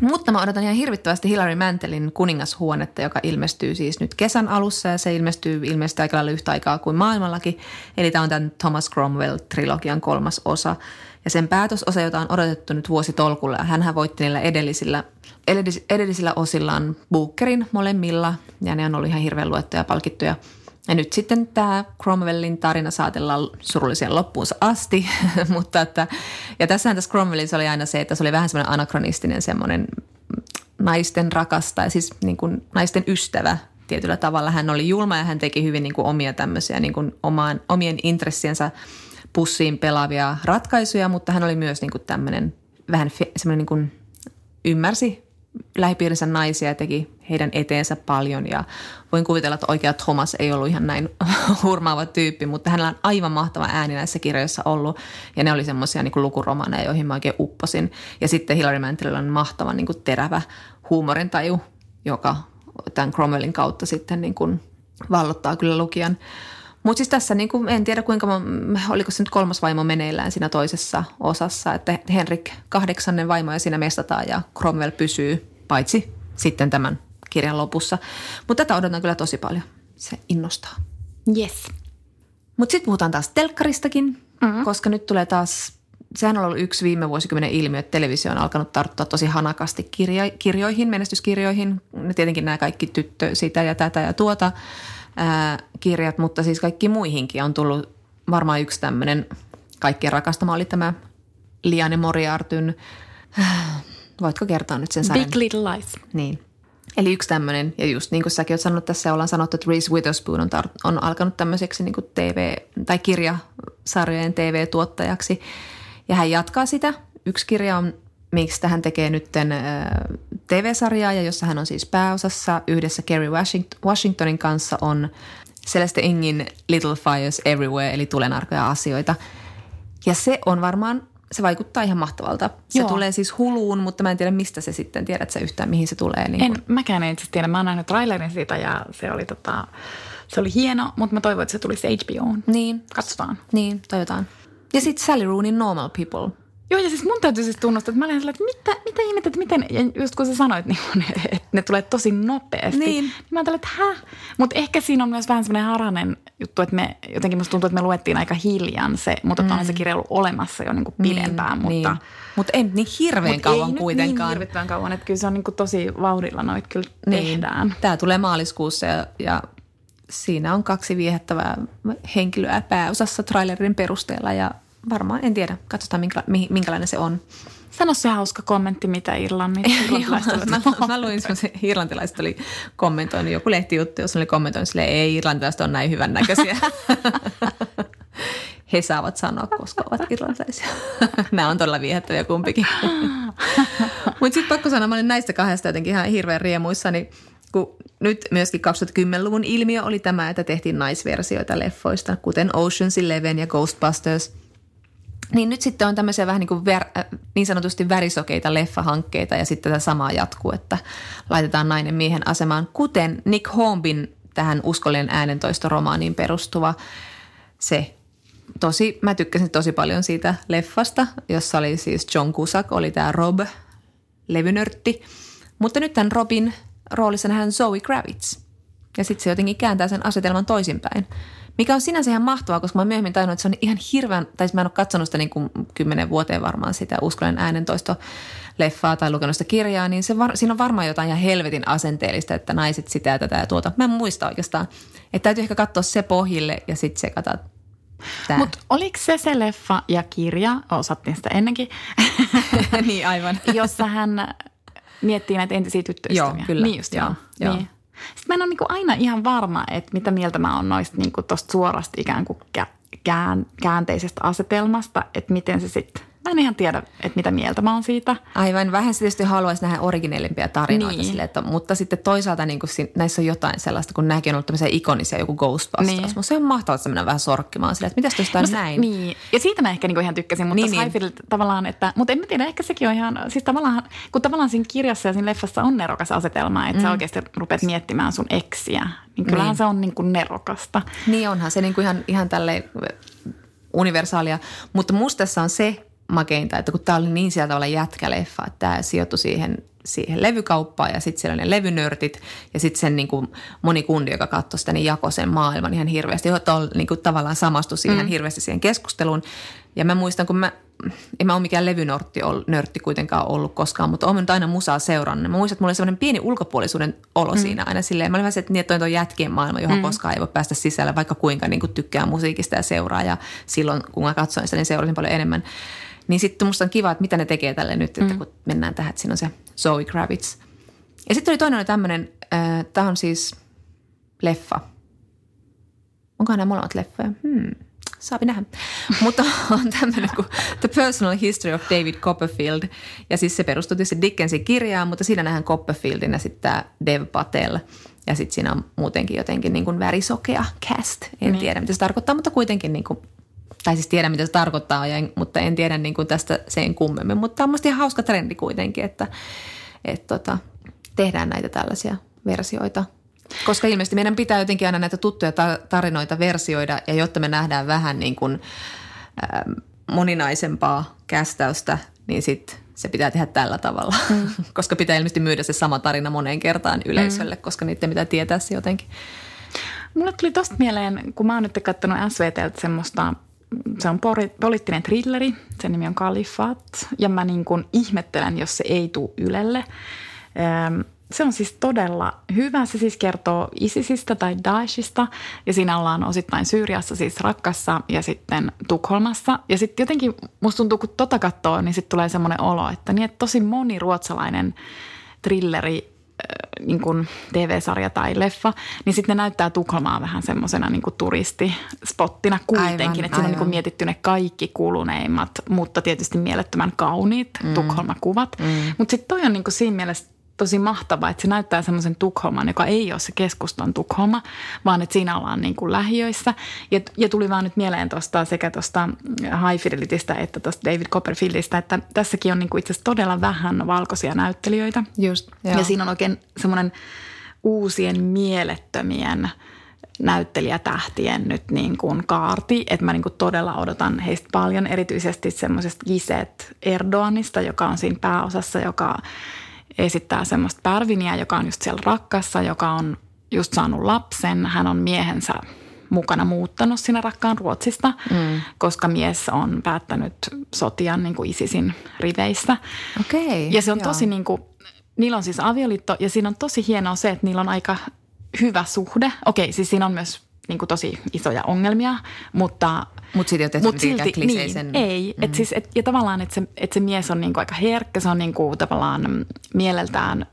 Mutta mä odotan ihan hirvittävästi Hilary Mantelin kuningashuonetta, joka ilmestyy siis nyt kesän alussa ja se ilmestyy ilmeisesti aika lailla yhtä aikaa kuin maailmallakin. Eli tämä on tämän Thomas Cromwell-trilogian kolmas osa. Ja sen päätösosa, jota on odotettu nyt vuositolkulla, ja hänhän voitti niillä edellisillä, edellisillä osillaan Bookerin molemmilla, ja ne on ollut ihan hirveän luettuja ja palkittuja. Ja nyt sitten tämä Cromwellin tarina saatellaan surullisen loppuunsa asti, mutta että, ja tässähän tässä Cromwellissa oli aina se, että se oli vähän semmoinen anakronistinen semmoinen naisten rakastaja, siis niin kuin naisten ystävä tietyllä tavalla. Hän oli julma ja hän teki hyvin niin kuin omia tämmöisiä niin kuin omaan, omien intressiensä pussiin pelaavia ratkaisuja, mutta hän oli myös niin kuin tämmöinen vähän semmoinen niin kuin ymmärsi lähipiirinsä naisia ja teki heidän eteensä paljon ja voin kuvitella, että oikea Thomas ei ollut ihan näin hurmaava tyyppi, mutta hänellä on aivan mahtava ääni näissä kirjoissa ollut ja ne oli semmoisia niin lukuromaneja, joihin mä oikein upposin. Ja sitten Hilary Mantelilla on mahtava niin kuin terävä huumorintaju, joka tämän Cromwellin kautta sitten niin kuin vallottaa kyllä lukijan. Mutta siis tässä niin kuin, en tiedä kuinka, oliko se nyt kolmas vaimo meneillään siinä toisessa osassa, että Henrik kahdeksannen vaimo ja siinä mestataan ja Cromwell pysyy, paitsi sitten tämän kirjan lopussa. Mutta tätä odotan kyllä tosi paljon. Se innostaa. Yes. Mutta sitten puhutaan taas telkkaristakin, mm-hmm. koska nyt tulee taas, sehän on ollut yksi viime vuosikymmenen ilmiö, että televisio on alkanut tarttua tosi hanakasti kirja, kirjoihin, menestyskirjoihin. Ne tietenkin nämä kaikki tyttö, sitä ja tätä ja tuota ää, kirjat, mutta siis kaikki muihinkin on tullut varmaan yksi tämmöinen kaikkien rakastama oli tämä Liane Moriartyn, voitko kertoa nyt sen sarjan? Big Little Lies. Niin. Eli yksi tämmöinen, ja just niin kuin säkin oot sanonut tässä, ollaan sanottu, että Reese Witherspoon on, tar- on alkanut tämmöiseksi niin kuin TV- tai kirjasarjojen TV-tuottajaksi. Ja hän jatkaa sitä. Yksi kirja on, miksi hän tekee nyt TV-sarjaa, ja jossa hän on siis pääosassa yhdessä Kerry Washingtonin kanssa on Celeste Ingin Little Fires Everywhere, eli tulenarkoja asioita. Ja se on varmaan se vaikuttaa ihan mahtavalta. Se Joo. tulee siis huluun, mutta mä en tiedä mistä se sitten, tiedät sä yhtään mihin se tulee. Niin en, mäkään en itse tiedä. Mä oon nähnyt trailerin siitä ja se oli, tota, se oli hieno, mutta mä toivon, että se tulisi HBOon. Niin. Katsotaan. Niin, toivotaan. Ja sitten Sally Roonin Normal People – Joo, ja siis mun täytyy siis tunnustaa, että mä olin sellainen, että mitä, mitä ihmettä, että miten, ja just kun sä sanoit, niin kun, että ne tulee tosi nopeasti. Niin. niin mä ajattelin, että hä? Mutta ehkä siinä on myös vähän semmoinen haranen juttu, että me, jotenkin musta tuntuu, että me luettiin aika hiljan se, mutta mm. onhan se kirja ollut olemassa jo niin kuin niin, pidempään. Niin, mutta niin. Mutta ei niin hirveän mut kauan ei kuitenkaan. Niin hirveän kauan, että kyllä se on niin kuin tosi vauhdilla noit kyllä niin. tehdään. Tämä tulee maaliskuussa ja, ja siinä on kaksi viehättävää henkilöä pääosassa trailerin perusteella ja varmaan, en tiedä. Katsotaan, minkä, minkälainen se on. Sano se hauska kommentti, mitä Irlannin, irlantilaiset mä, mä, luin semmoisen, irlantilaiset oli kommentoinut, joku lehtijuttu, jos oli kommentoinut silleen, ei irlantilaiset on näin hyvän näköisiä. He saavat sanoa, koska ovat irlantilaisia. Nämä on todella viehättäviä kumpikin. Mutta sitten pakko sanoa, mä olin näistä kahdesta jotenkin ihan hirveän riemuissani, kun nyt myöskin 2010-luvun ilmiö oli tämä, että tehtiin naisversioita leffoista, kuten Ocean's Eleven ja Ghostbusters – niin nyt sitten on tämmöisiä vähän niin, kuin ver, äh, niin sanotusti värisokeita leffahankkeita ja sitten tätä samaa jatkuu, että laitetaan nainen miehen asemaan, kuten Nick Hombin tähän uskollinen äänentoistoromaaniin perustuva se tosi, mä tykkäsin tosi paljon siitä leffasta, jossa oli siis John Cusack, oli tämä Rob, levynörtti. Mutta nyt tämän Robin roolissa nähdään Zoe Kravitz. Ja sitten se jotenkin kääntää sen asetelman toisinpäin. Mikä on sinänsä ihan mahtavaa, koska mä oon myöhemmin tajunnut, että se on ihan hirveän, tai mä en ole katsonut sitä niin kuin kymmenen vuoteen varmaan sitä uskollinen äänentoisto leffaa tai lukenut sitä kirjaa, niin se var, siinä on varmaan jotain ihan helvetin asenteellista, että naiset sitä ja tätä ja tuota. Mä en muista oikeastaan. Että täytyy ehkä katsoa se pohjille ja sitten sekata Mutta oliko se se leffa ja kirja, osattiin sitä ennenkin, niin aivan. jossa hän miettii näitä entisiä tyttöystäviä. Joo, kyllä. Niin just, joo. joo. Niin. Sitten mä en ole niin aina ihan varma, että mitä mieltä mä oon noista niin tosta suorasta ikään kuin kään, käänteisestä asetelmasta, että miten se sitten mä en ihan tiedä, että mitä mieltä mä oon siitä. Aivan, vähän tietysti haluaisi nähdä originellimpia tarinoita niin. sille, että, mutta sitten toisaalta niin kuin, näissä on jotain sellaista, kun nämäkin on ollut tämmöisiä ikonisia, joku Ghostbusters. Niin. Mutta se on mahtavaa, että mennä vähän sorkkimaan sille, että mitäs tuosta no näin. Niin, ja siitä mä ehkä niin ihan tykkäsin, mutta niin, niin. tavallaan, että, mutta en mä tiedä, ehkä sekin on ihan, siis tavallaan, kun tavallaan siinä kirjassa ja siinä leffassa on nerokas asetelma, että mm. sä oikeasti rupeat miettimään sun eksiä, niin kyllähän niin. se on niin kuin nerokasta. Niin onhan se niin kuin ihan, ihan tälleen universaalia, mutta mustassa on se makeinta, että kun tämä oli niin sieltä tavalla jätkäleffa, että tämä sijoittui siihen, siihen levykauppaan ja sitten siellä ne levynörtit ja sitten sen niin kuin moni kundi, joka katsoi sitä, niin jakoi sen maailman ihan hirveästi, jotta niin kuin tavallaan samastui siihen mm. hirveästi siihen keskusteluun. Ja mä muistan, kun mä, en mä ole mikään levynörtti nörtti kuitenkaan ollut koskaan, mutta olen nyt aina musaa seurannut. Mä muistan, että mulla oli sellainen pieni ulkopuolisuuden olo mm. siinä aina silleen. Mä olin vähän se, että, niin, että on jätkien maailma, johon mm. koskaan ei voi päästä sisälle, vaikka kuinka niin kuin tykkää musiikista ja seuraa. Ja silloin, kun mä katsoin sitä, niin seurasin paljon enemmän. Niin sitten musta on kiva, että mitä ne tekee tälle nyt, että mm. kun mennään tähän, että siinä on se Zoe Kravitz. Ja sitten oli toinen tämmöinen, äh, tämä on siis leffa. Onkohan nämä molemmat leffoja? Hmm saapi nähdä. Mutta on tämmöinen kuin The Personal History of David Copperfield. Ja siis se perustuu tietysti Dickensin kirjaan, mutta siinä nähdään Copperfieldin ja sitten tämä Dev Patel. Ja sitten siinä on muutenkin jotenkin niin kuin värisokea cast. En niin. tiedä, mitä se tarkoittaa, mutta kuitenkin niin kuin tai siis tiedän, mitä se tarkoittaa, mutta en tiedä niin kuin tästä sen kummemmin. Mutta tämä on ihan hauska trendi kuitenkin, että, että tota, tehdään näitä tällaisia versioita. Koska ilmeisesti meidän pitää jotenkin aina näitä tuttuja tarinoita versioida, ja jotta me nähdään vähän niin kuin, äh, moninaisempaa kästäystä, niin sitten se pitää tehdä tällä tavalla. Mm. koska pitää ilmeisesti myydä se sama tarina moneen kertaan yleisölle, mm. koska niiden pitää tietää se jotenkin. Mulle tuli tosta mieleen, kun mä oon nyt katsonut SVTltä semmoista se on poliittinen thrilleri, sen nimi on Kalifat, ja mä niin kuin ihmettelen, jos se ei tule Ylelle. Se on siis todella hyvä. Se siis kertoo ISISistä tai Daeshista ja siinä ollaan osittain Syyriassa, siis Rakkassa ja sitten Tukholmassa. Ja sitten jotenkin musta tuntuu, kun tota katsoo, niin sitten tulee semmoinen olo, että, niin, että tosi moni ruotsalainen trilleri niin kuin TV-sarja tai leffa, niin sitten ne näyttää Tukholmaa vähän semmoisena niin kuin turistispottina kuitenkin. Aivan, että siinä on niin kuin mietitty ne kaikki kuluneimmat, mutta tietysti mielettömän kauniit mm. Tukholma-kuvat. Mm. Mutta sitten toi on niin kuin siinä mielessä tosi mahtavaa, että se näyttää semmoisen Tukholman, joka ei ole se keskustan Tukholma, vaan että siinä ollaan niin kuin lähiöissä. Ja, ja tuli vaan nyt mieleen tuosta sekä tuosta High Fidelitistä että tuosta David Copperfieldista, että tässäkin on niin kuin itse asiassa todella vähän valkoisia näyttelijöitä. Just, joo. Ja siinä on oikein semmoinen uusien mielettömien näyttelijätähtien nyt niin kuin kaarti, että mä niin kuin todella odotan heistä paljon, erityisesti semmoisesta Giset Erdoganista, joka on siinä pääosassa, joka esittää semmoista Pärviniä, joka on just siellä rakkassa, joka on just saanut lapsen. Hän on miehensä mukana muuttanut sinne rakkaan Ruotsista, mm. koska mies on päättänyt sotia niin kuin ISISin riveissä. Okay, ja se on joo. tosi niin kuin, niillä on siis avioliitto ja siinä on tosi hienoa se, että niillä on aika hyvä suhde. Okei, siis siinä on myös niin kuin tosi isoja ongelmia, mutta mutta tehty mut silti, kliseisen. Niin, ei. Mm. Et siis, et, ja tavallaan, että se, et se mies on niinku aika herkkä, se on niinku tavallaan mieleltään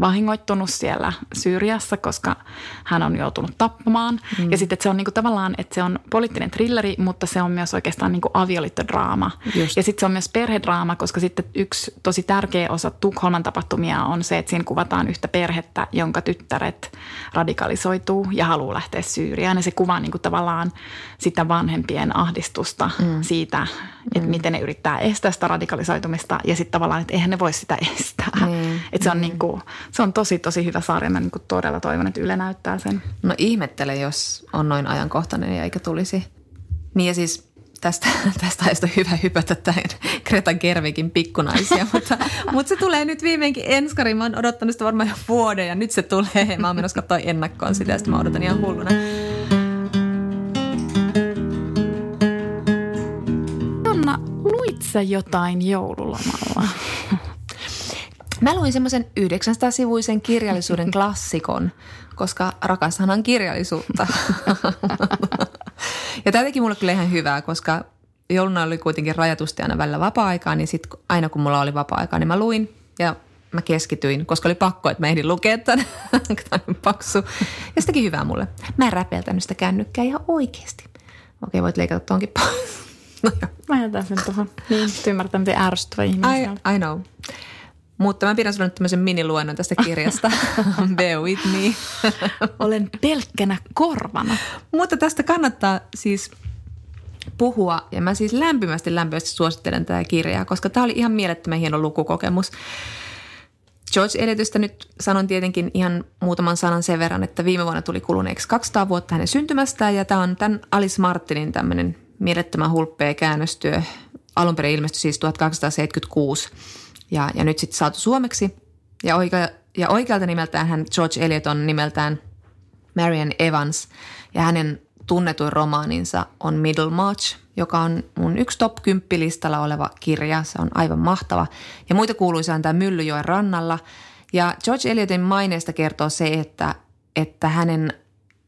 vahingoittunut siellä Syyriassa, koska hän on joutunut tappamaan. Mm. Ja sitten se on niinku tavallaan, että se on poliittinen trilleri, mutta se on myös oikeastaan niinku avioliittodraama. Just. Ja sitten se on myös perhedraama, koska sitten yksi tosi tärkeä osa Tukholman tapahtumia on se, että siinä kuvataan yhtä perhettä, jonka tyttäret radikalisoituu ja haluaa lähteä Syyriaan. Ja se kuvaa niinku tavallaan sitä vanhempien ahdistusta mm. siitä, että mm. miten ne yrittää estää sitä radikalisoitumista ja sitten tavallaan, että eihän ne voi sitä estää. Mm. Että se on, mm. niin kuin, se on tosi, tosi hyvä sarja. Mä niin kuin todella toivon, että Yle näyttää sen. No ihmettele, jos on noin ajankohtainen ja eikä tulisi. Niin ja siis tästä, tästä on hyvä hypätä tähän Greta Gervikin pikkunaisia, mutta, mutta se tulee nyt viimeinkin enskari. Mä oon odottanut sitä varmaan jo vuoden ja nyt se tulee. Mä oon menossa katsoa ennakkoon sitä ja sitten mä odotan ihan hulluna. sä jotain joululomalla? Mä luin semmoisen 900-sivuisen kirjallisuuden klassikon, koska rakastan kirjallisuutta. ja tämä teki mulle kyllä ihan hyvää, koska jouluna oli kuitenkin rajatusti aina välillä vapaa-aikaa, niin sitten aina kun mulla oli vapaa-aikaa, niin mä luin ja mä keskityin, koska oli pakko, että mä ehdin lukea tämän. tämä on paksu. Ja se teki hyvää mulle. Mä en räpeltänyt sitä kännykkää ihan oikeasti. Okei, voit leikata tuonkin pois. No joo. Mä jätän sen tuohon. Niin, ymmärtää, miten ärsyttävä ihminen I, I know. Mutta mä pidän sinulle tämmöisen miniluennon tästä kirjasta. Bear with me. Olen pelkkänä korvana. Mutta tästä kannattaa siis puhua. Ja mä siis lämpimästi lämpimästi suosittelen tätä kirjaa, koska tämä oli ihan mielettömän hieno lukukokemus. George Eliotista nyt sanon tietenkin ihan muutaman sanan sen verran, että viime vuonna tuli kuluneeksi 200 vuotta hänen syntymästään ja tämä on tämän Alice Martinin tämmöinen mielettömän hulppea käännöstyö. Alun perin ilmestyi siis 1876 ja, ja nyt sitten saatu suomeksi. Ja, oikea, ja oikealta nimeltään hän George Eliot on nimeltään Marian Evans ja hänen tunnetuin romaaninsa on Middlemarch, joka on mun yksi top 10 listalla oleva kirja. Se on aivan mahtava. Ja muita kuuluisia on tämä Myllyjoen rannalla. Ja George Eliotin maineesta kertoo se, että, että hänen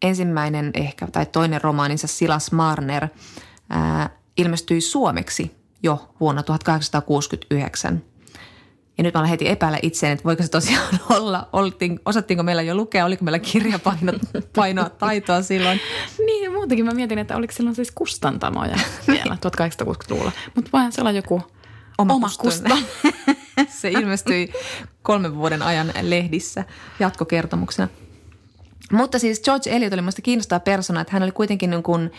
ensimmäinen ehkä tai toinen romaaninsa Silas Marner ää, ilmestyi suomeksi jo vuonna 1869 – ja nyt mä olen heti epäillä itseen, että voiko se tosiaan olla, oltiin, osattiinko meillä jo lukea, oliko meillä kirjapainoa taitoa silloin. Niin ja muutenkin mä mietin, että oliko silloin siis kustantamoja vielä 1860-luvulla. Mutta voihan se olla joku oma, oma kustantamo. se ilmestyi kolmen vuoden ajan lehdissä jatkokertomuksena. Mutta siis George Eliot oli minusta kiinnostava persona, että hän oli kuitenkin niin kuin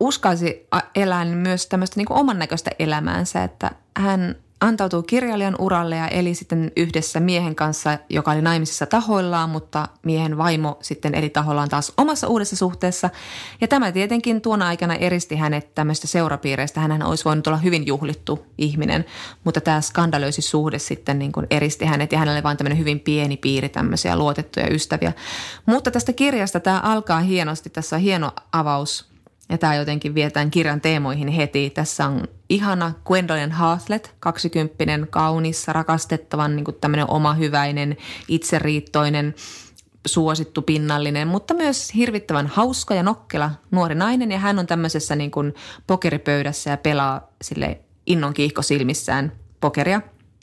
uskalsi elää myös tämmöistä niin kuin oman näköistä elämäänsä, että hän – antautui kirjailijan uralle ja eli sitten yhdessä miehen kanssa, joka oli naimisissa tahoillaan, mutta miehen vaimo sitten eli tahoillaan taas omassa uudessa suhteessa. Ja tämä tietenkin tuona aikana eristi hänet tämmöistä seurapiireistä. Hän olisi voinut olla hyvin juhlittu ihminen, mutta tämä skandalöisi suhde sitten niin kuin eristi hänet ja hänelle vain tämmöinen hyvin pieni piiri tämmöisiä luotettuja ystäviä. Mutta tästä kirjasta tämä alkaa hienosti. Tässä on hieno avaus – ja tämä jotenkin vie tämän kirjan teemoihin heti. Tässä on ihana Gwendolyn Hartlett, kaksikymppinen, kaunis, rakastettavan, niin kuin tämmöinen omahyväinen, itseriittoinen, suosittu, pinnallinen, mutta myös hirvittävän hauska ja nokkela nuori nainen. Ja hän on tämmöisessä niin kuin pokeripöydässä ja pelaa sille innon kiihko silmissään pokeria.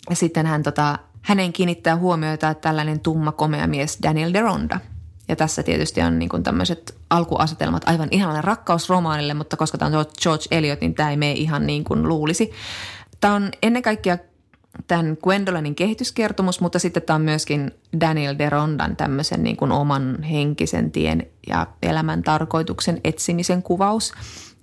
Ja sitten hän tota, hänen kiinnittää huomiota tällainen tumma komea mies Daniel Deronda – ja tässä tietysti on niin kuin tämmöiset alkuasetelmat aivan ihanalle rakkausromaanille, mutta koska tämä on George Eliot, niin tämä ei mene ihan niin kuin luulisi. Tämä on ennen kaikkea tämän Gwendolinin kehityskertomus, mutta sitten tämä on myöskin Daniel Derondan tämmöisen niin kuin oman henkisen tien ja elämän tarkoituksen etsimisen kuvaus.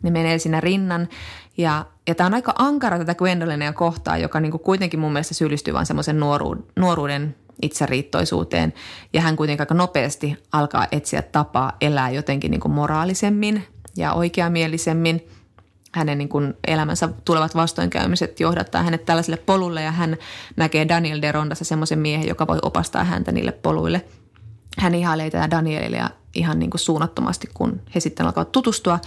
Ne menee siinä rinnan ja, ja tämä on aika ankara tätä Gwendolinia kohtaa, joka niin kuin kuitenkin mun mielestä syyllistyy vain semmoisen nuoruuden, nuoruuden itseriittoisuuteen. Ja hän kuitenkin aika nopeasti alkaa etsiä tapaa elää jotenkin niin kuin moraalisemmin ja oikeamielisemmin. Hänen niin kuin elämänsä tulevat vastoinkäymiset johdattaa hänet tällaiselle polulle ja hän näkee Daniel Derondassa semmoisen miehen, joka voi opastaa häntä niille poluille. Hän ihailee tätä Danielia ihan niin kuin suunnattomasti, kun he sitten alkavat tutustua.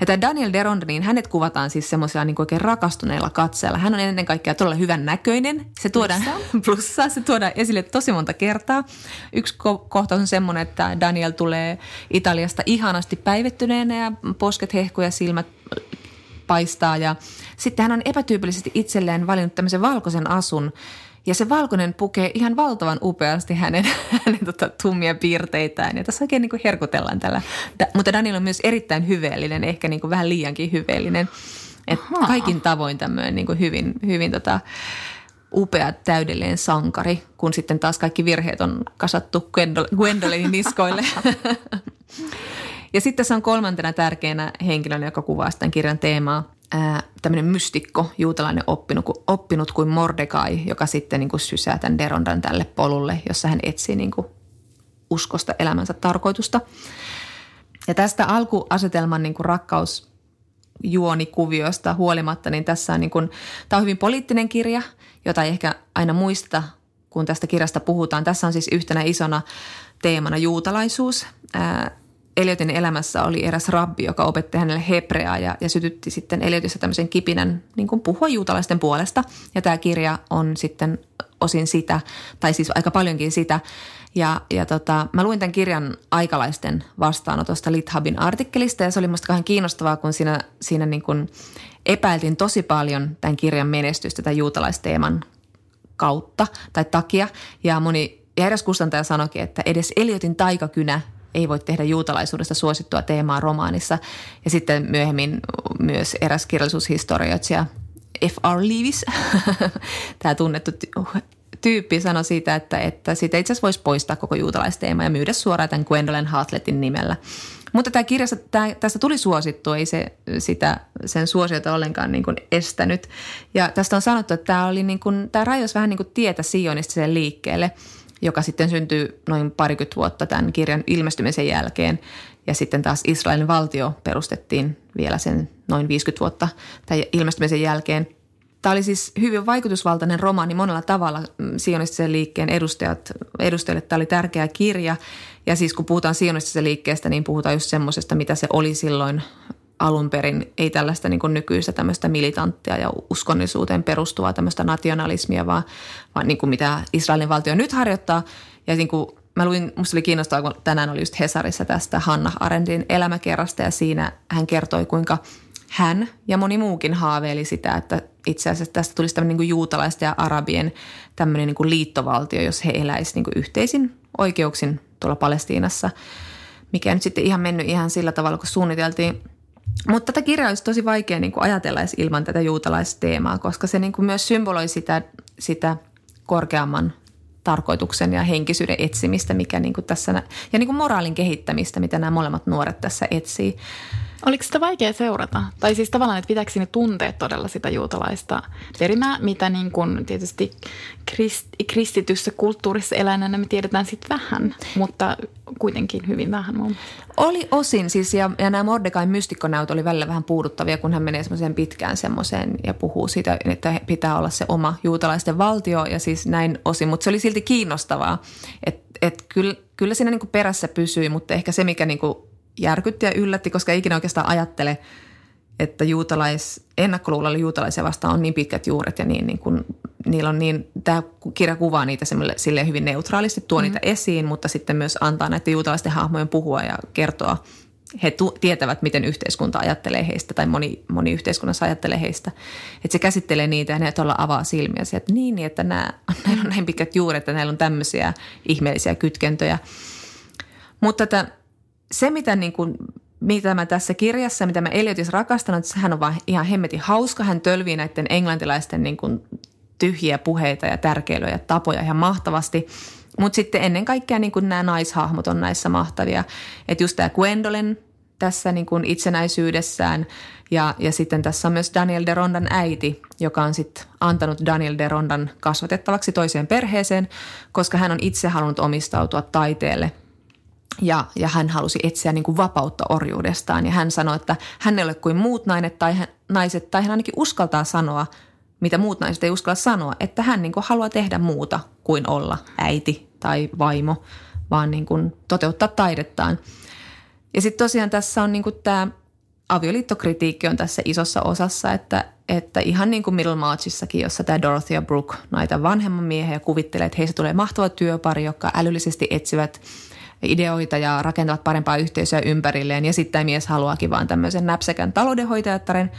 Ja tämä Daniel Deronda, niin hänet kuvataan siis semmoisella niin oikein rakastuneella katseella. Hän on ennen kaikkea todella hyvän näköinen. Se tuodaan, plussaa. plussaa, se tuodaan esille tosi monta kertaa. Yksi ko- kohtaus on semmoinen, että Daniel tulee Italiasta ihanasti päivettyneenä ja posket hehkuja ja silmät paistaa. Ja sitten hän on epätyypillisesti itselleen valinnut tämmöisen valkoisen asun, ja se valkoinen pukee ihan valtavan upeasti hänen, hänen tota, tummia piirteitään. Ja tässä oikein niin kuin herkutellaan tällä. Da, mutta Daniel on myös erittäin hyveellinen, ehkä niin kuin vähän liiankin hyveellinen. Et kaikin tavoin tämmöinen niin kuin hyvin, hyvin tota, upea, täydellinen sankari, kun sitten taas kaikki virheet on kasattu Gwendolinin niskoille. ja sitten se on kolmantena tärkeänä henkilönä, joka kuvaa tämän kirjan teemaa tämmöinen mystikko, juutalainen oppinut, oppinut kuin Mordekai, joka sitten niin kuin sysää tämän Derondan tälle polulle, jossa hän etsii niin kuin uskosta elämänsä tarkoitusta. Ja tästä alkuasetelman niin kuin rakkausjuonikuviosta huolimatta, niin tässä on, niin kuin, tämä on hyvin poliittinen kirja, jota ei ehkä aina muista, kun tästä kirjasta puhutaan. Tässä on siis yhtenä isona teemana juutalaisuus. Eliotin elämässä oli eräs rabbi, joka opetti hänelle hebreaa ja, ja sytytti sitten Eliotissa tämmöisen kipinän niin kuin puhua juutalaisten puolesta. Ja tämä kirja on sitten osin sitä, tai siis aika paljonkin sitä. Ja, ja tota, mä luin tämän kirjan aikalaisten vastaanotosta Lithabin artikkelista ja se oli musta kauhean kiinnostavaa, kun siinä, siinä niin kuin epäiltiin tosi paljon tämän kirjan menestystä tämän juutalaisteeman kautta tai takia. Ja moni ja eräs kustantaja sanoikin, että edes Eliotin taikakynä ei voi tehdä juutalaisuudesta suosittua teemaa romaanissa. Ja sitten myöhemmin myös eräs kirjallisuushistorioitsija F.R. Lewis, tämä tunnettu tyyppi sanoi siitä, että, että siitä itse asiassa voisi poistaa koko juutalaisteema ja myydä suoraan tämän Gwendolyn Hartlettin nimellä. Mutta tämä kirjassa, tämä, tästä tuli suosittu, ei se sitä, sen suosiota ollenkaan niin kuin estänyt. Ja tästä on sanottu, että tämä, oli niin kuin, tämä rajoisi vähän niin kuin tietä sionistiselle liikkeelle, joka sitten syntyi noin parikymmentä vuotta tämän kirjan ilmestymisen jälkeen. Ja sitten taas Israelin valtio perustettiin vielä sen noin 50 vuotta tämän ilmestymisen jälkeen – Tämä oli siis hyvin vaikutusvaltainen romaani monella tavalla mm, sionistisen liikkeen edustajat, edustajille. Tämä oli tärkeä kirja ja siis kun puhutaan sionistisen liikkeestä, niin puhutaan just semmoisesta, mitä se oli silloin alun perin. Ei tällaista niin nykyistä tämmöistä militanttia ja uskonnollisuuteen perustuvaa tämmöistä nationalismia, vaan, vaan niin kuin mitä Israelin valtio nyt harjoittaa. Ja niin kuin mä luin, musta oli kiinnostavaa, kun tänään oli just Hesarissa tästä Hanna Arendin elämäkerrasta ja siinä hän kertoi, kuinka hän ja moni muukin haaveili sitä, että itse asiassa tästä tulisi tämmöinen niin juutalaisten ja arabien tämmöinen niin kuin liittovaltio, jos he eläisivät niin yhteisin oikeuksin tuolla Palestiinassa, mikä nyt sitten ihan mennyt ihan sillä tavalla, kun suunniteltiin. Mutta tätä kirjaa olisi tosi vaikea niin kuin ajatella edes ilman tätä juutalaisteemaa, koska se niin kuin myös symboloi sitä, sitä korkeamman tarkoituksen ja henkisyyden etsimistä, mikä niin kuin tässä, ja niin kuin moraalin kehittämistä, mitä nämä molemmat nuoret tässä etsii. Oliko sitä vaikea seurata? Tai siis tavallaan, että pitääkö sinne tuntea todella sitä juutalaista perimää, mitä niin kuin tietysti krist, kristityssä kulttuurissa eläneenä me tiedetään sitten vähän, mutta kuitenkin hyvin vähän mun Oli osin siis, ja, ja nämä Mordekain mystikkonäyt oli välillä vähän puuduttavia, kun hän menee semmoiseen pitkään semmoiseen ja puhuu siitä, että pitää olla se oma juutalaisten valtio ja siis näin osin, mutta se oli silti kiinnostavaa, että et kyllä, kyllä siinä niin kuin perässä pysyi, mutta ehkä se, mikä niin kuin järkytti ja yllätti, koska ei ikinä oikeastaan ajattele, että juutalais, ennakkoluulolla juutalaisia vastaan on niin pitkät juuret ja niin, niin kun, niillä on niin, tämä kirja kuvaa niitä sille hyvin neutraalisti, tuo mm. niitä esiin, mutta sitten myös antaa näiden juutalaisten hahmojen puhua ja kertoa. He tu- tietävät, miten yhteiskunta ajattelee heistä tai moni, moni yhteiskunnassa ajattelee heistä. Että se käsittelee niitä ja ne todella avaa silmiä. että niin, niin, että nämä, näillä on näin pitkät juuret ja näillä on tämmöisiä ihmeellisiä kytkentöjä. Mutta tätä se, mitä, niin kuin, mitä mä tässä kirjassa, mitä mä Eliotissa rakastanut, että hän on vaan ihan hemmetin hauska. Hän tölvii näiden englantilaisten niin kuin, tyhjiä puheita ja tärkeilyjä ja tapoja ihan mahtavasti. Mutta sitten ennen kaikkea niin kuin nämä naishahmot on näissä mahtavia. Että just tämä Gwendolyn tässä niin kuin itsenäisyydessään ja, ja sitten tässä on myös Daniel de Rondan äiti, joka on sitten antanut Daniel de Rondan kasvatettavaksi toiseen perheeseen, koska hän on itse halunnut omistautua taiteelle – ja, ja hän halusi etsiä niin kuin vapautta orjuudestaan. Ja hän sanoi, että hän ei ole kuin muut naiset tai, hän, naiset, tai hän ainakin uskaltaa sanoa, mitä muut naiset ei uskalla sanoa, että hän niin kuin haluaa tehdä muuta kuin olla äiti tai vaimo, vaan niin kuin toteuttaa taidettaan. Ja sitten tosiaan tässä on niin kuin tämä avioliittokritiikki on tässä isossa osassa, että, että ihan niin kuin Middlemarchissakin, jossa tämä Dorothea Brooke, näitä vanhemman miehen ja kuvittelee, että heistä tulee mahtava työpari, joka älyllisesti etsivät – ideoita ja rakentavat parempaa yhteisöä ympärilleen. Ja sitten mies haluaakin vaan tämmöisen näpsäkän taloudenhoitajattaren,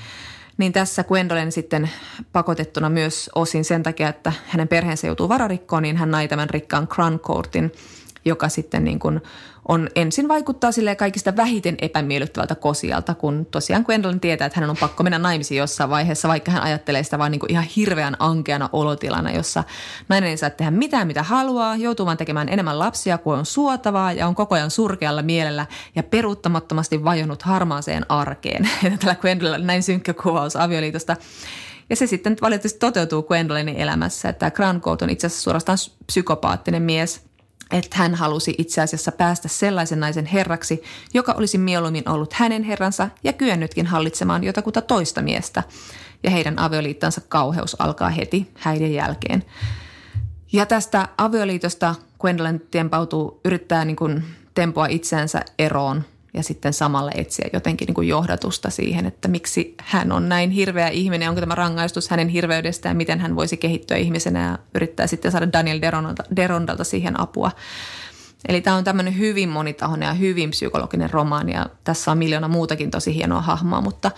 niin tässä Gwendolyn sitten pakotettuna myös osin sen takia, että hänen perheensä joutuu vararikkoon, niin hän nai tämän rikkaan Crancourtin, joka sitten niin kuin on ensin vaikuttaa sille kaikista vähiten epämiellyttävältä kosialta, kun tosiaan Gwendolyn tietää, että hänen on pakko mennä naimisiin jossain vaiheessa, vaikka hän ajattelee sitä vain niin kuin ihan hirveän ankeana olotilana, jossa nainen ei saa tehdä mitään, mitä haluaa, joutuu vaan tekemään enemmän lapsia kuin on suotavaa ja on koko ajan surkealla mielellä ja peruuttamattomasti vajonnut harmaaseen arkeen. Tällä Gwendolyn näin synkkä kuvaus avioliitosta. Ja se sitten valitettavasti toteutuu Gwendolynin elämässä, että Crown Coat on itse asiassa suorastaan psykopaattinen mies – että hän halusi itse asiassa päästä sellaisen naisen herraksi, joka olisi mieluummin ollut hänen herransa ja kyennytkin hallitsemaan jotakuta toista miestä. Ja heidän avioliittansa kauheus alkaa heti häiden jälkeen. Ja tästä avioliitosta Gwendolyn tempautuu, yrittää niin kuin tempoa itseänsä eroon ja sitten samalla etsiä jotenkin niin kuin johdatusta siihen, että miksi hän on näin hirveä ihminen, onko tämä rangaistus hänen hirveydestään, miten hän voisi kehittyä ihmisenä ja yrittää sitten saada Daniel Derondalta, Derondalta siihen apua. Eli tämä on tämmöinen hyvin monitahoinen ja hyvin psykologinen romaani ja tässä on miljoona muutakin tosi hienoa hahmoa, mutta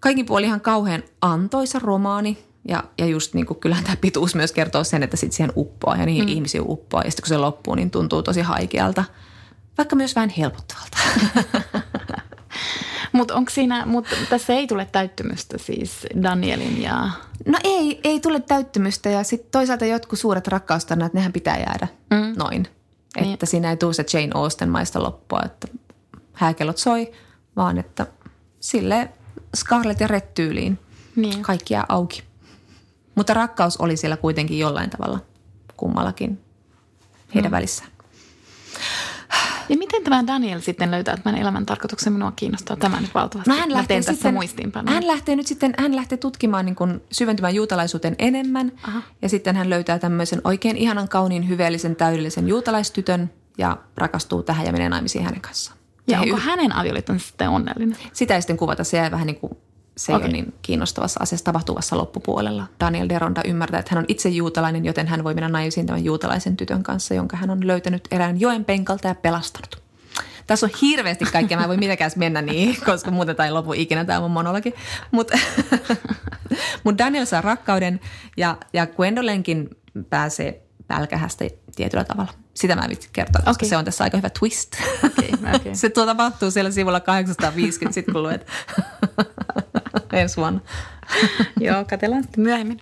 kaikin puoli ihan kauhean antoisa romaani ja, ja just niin kuin, kyllähän tämä pituus myös kertoo sen, että sitten siihen uppoaa ja niihin mm. ihmisiin uppoaa ja sitten kun se loppuu, niin tuntuu tosi haikealta – vaikka myös vähän helpottavalta. Mutta onko siinä, mutta tässä ei tule täyttymystä siis Danielin ja... No ei, ei tule täyttymystä ja sitten toisaalta jotkut suuret rakkaustarinat, nehän pitää jäädä mm. noin. Niin. Että siinä ei tule se Jane Austen maista loppua, että hääkellot soi, vaan että sille Scarlett ja Red tyyliin niin. kaikki jää auki. Mutta rakkaus oli siellä kuitenkin jollain tavalla kummallakin heidän mm. välissään. Ja miten tämä Daniel sitten löytää tämän elämän tarkoituksen? Minua kiinnostaa tämä nyt valtavasti. No hän lähtee Mä tässä muistiinpanoja. Hän lähtee nyt sitten, hän lähtee tutkimaan niin kuin syventymään juutalaisuuteen enemmän. Aha. Ja sitten hän löytää tämmöisen oikein ihanan, kauniin, hyveellisen, täydellisen juutalaistytön ja rakastuu tähän ja menee naimisiin hänen kanssaan. Ja, ja onko y- hänen avioliittonsa sitten onnellinen? Sitä ei sitten kuvata. Se jää vähän niin kuin se okay. ei ole niin kiinnostavassa asiassa tapahtuvassa loppupuolella. Daniel Deronda ymmärtää, että hän on itse juutalainen, joten hän voi mennä naisiin tämän juutalaisen tytön kanssa, jonka hän on löytänyt erään joen penkalta ja pelastanut. Tässä on hirveästi kaikkea, mä en voi mitenkään mennä niin, koska muuten tai lopu ikinä tämä mun monologi. Mutta mut Daniel saa rakkauden ja, ja Gwendolynkin pääsee pälkähästä tietyllä tavalla. Sitä mä en vitsi kertoa, koska okay. se on tässä aika hyvä twist. Okay, okay. se tuo tapahtuu siellä sivulla 850, sitten kun luet ensi vuonna. Joo, katsellaan sitten myöhemmin.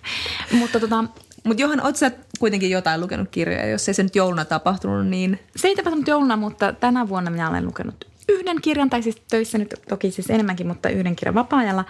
Mutta tota, mutta Johan, ootko sä kuitenkin jotain lukenut kirjoja, jos ei se nyt jouluna tapahtunut, niin... Se ei tapahtunut jouluna, mutta tänä vuonna minä olen lukenut yhden kirjan, tai siis töissä nyt toki siis enemmänkin, mutta yhden kirjan vapaa-ajalla.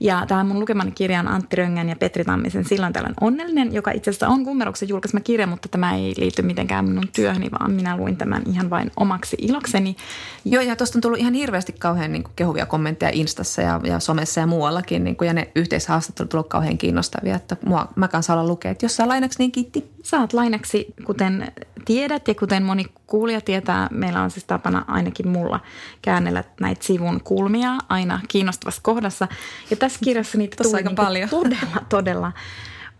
Ja tämä mun lukemani kirja on Antti Röngän ja Petri Tammisen Silloin tällöin onnellinen, joka itse asiassa on kummeruksen julkaisema kirja, mutta tämä ei liity mitenkään minun työhöni, vaan minä luin tämän ihan vain omaksi ilokseni. Joo, ja tuosta on tullut ihan hirveästi kauhean niin kuin, kehuvia kommentteja Instassa ja, ja somessa ja muuallakin, niin kuin, ja ne yhteishaastattelut on tullut kauhean kiinnostavia, että mua, mä kanssa olla lukea, että jos lainaksi, niin kiitti. Saat lainaksi, kuten tiedät ja kuten moni kuulija tietää, meillä on siis tapana ainakin mulla käännellä näitä sivun kulmia aina kiinnostavassa kohdassa. Ja tässä kirjassa niitä tuli aika niin paljon. todella, todella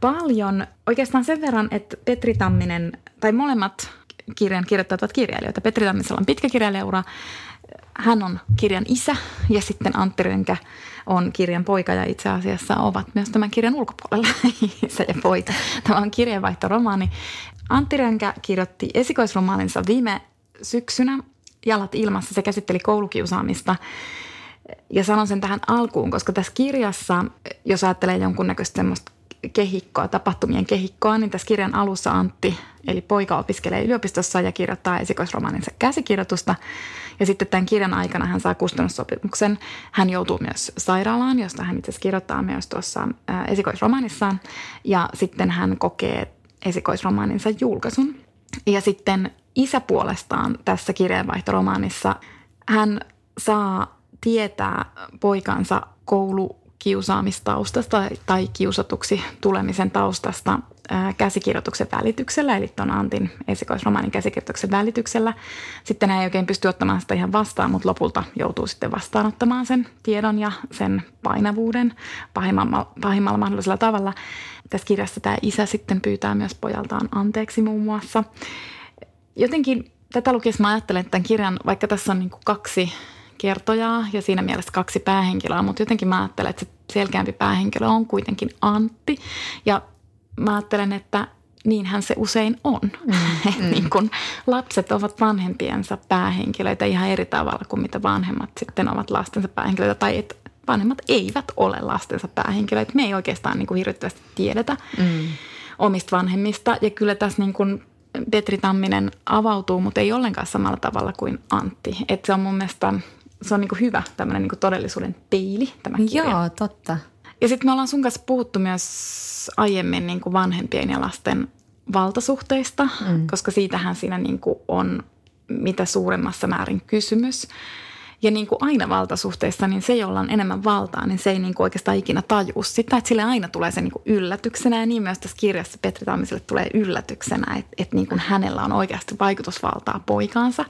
paljon. Oikeastaan sen verran, että Petri Tamminen, tai molemmat kirjan kirjoittajat ovat kirjailijoita. Petri Tammisella on pitkä kirjailijaura. Hän on kirjan isä ja sitten Antti Rönkä on kirjan poika ja itse asiassa ovat myös tämän kirjan ulkopuolella isä ja poika. Tämä on kirjeenvaihtoromaani. Antti Rönkä kirjoitti esikoisromaaninsa viime syksynä Jalat ilmassa. Se käsitteli koulukiusaamista. Ja sanon sen tähän alkuun, koska tässä kirjassa, jos ajattelee jonkunnäköistä semmoista kehikkoa, tapahtumien kehikkoa, niin tässä kirjan alussa Antti, eli poika opiskelee yliopistossa ja kirjoittaa esikoisromaaninsa käsikirjoitusta. Ja sitten tämän kirjan aikana hän saa kustannussopimuksen. Hän joutuu myös sairaalaan, josta hän itse asiassa kirjoittaa myös tuossa esikoisromaanissaan. Ja sitten hän kokee esikoisromaaninsa julkaisun. Ja sitten isä puolestaan tässä kirjeenvaihtoromaanissa, hän saa tietää poikansa koulukiusaamistaustasta tai kiusatuksi tulemisen taustasta käsikirjoituksen välityksellä, eli tuon Antin esikoisromaanin käsikirjoituksen välityksellä. Sitten hän ei oikein pysty ottamaan sitä ihan vastaan, mutta lopulta joutuu sitten vastaanottamaan sen tiedon ja sen painavuuden pahimmalla, pahimmalla mahdollisella tavalla. Tässä kirjassa tämä isä sitten pyytää myös pojaltaan anteeksi muun muassa. Jotenkin tätä lukiessa mä ajattelen, että tämän kirjan, vaikka tässä on niin kaksi kertojaa ja siinä mielessä kaksi päähenkilöä, mutta jotenkin mä ajattelen, että se selkeämpi päähenkilö on kuitenkin Antti. Ja mä ajattelen, että niinhän se usein on. Mm, mm. niin kun lapset ovat vanhempiensa päähenkilöitä ihan eri tavalla kuin mitä vanhemmat sitten ovat lastensa päähenkilöitä. Tai että vanhemmat eivät ole lastensa päähenkilöitä. Me ei oikeastaan niin kuin hirvittävästi tiedetä mm. omista vanhemmista. Ja kyllä tässä niin kuin Petri Tamminen avautuu, mutta ei ollenkaan samalla tavalla kuin Antti. Et se on mun mielestä se on niin kuin hyvä tämmöinen niin kuin todellisuuden peili tämä kirja. Joo, totta. Ja sitten me ollaan sun kanssa puhuttu myös aiemmin niin kuin vanhempien ja lasten valtasuhteista, mm. koska siitähän siinä niin kuin on mitä suuremmassa määrin kysymys. Ja niin kuin aina valtasuhteissa, niin se, jolla on enemmän valtaa, niin se ei niin kuin oikeastaan ikinä tajua sitä. Että sille aina tulee se niin kuin yllätyksenä ja niin myös tässä kirjassa Petri Tammiselle tulee yllätyksenä, että, että niin kuin hänellä on oikeasti vaikutusvaltaa poikaansa.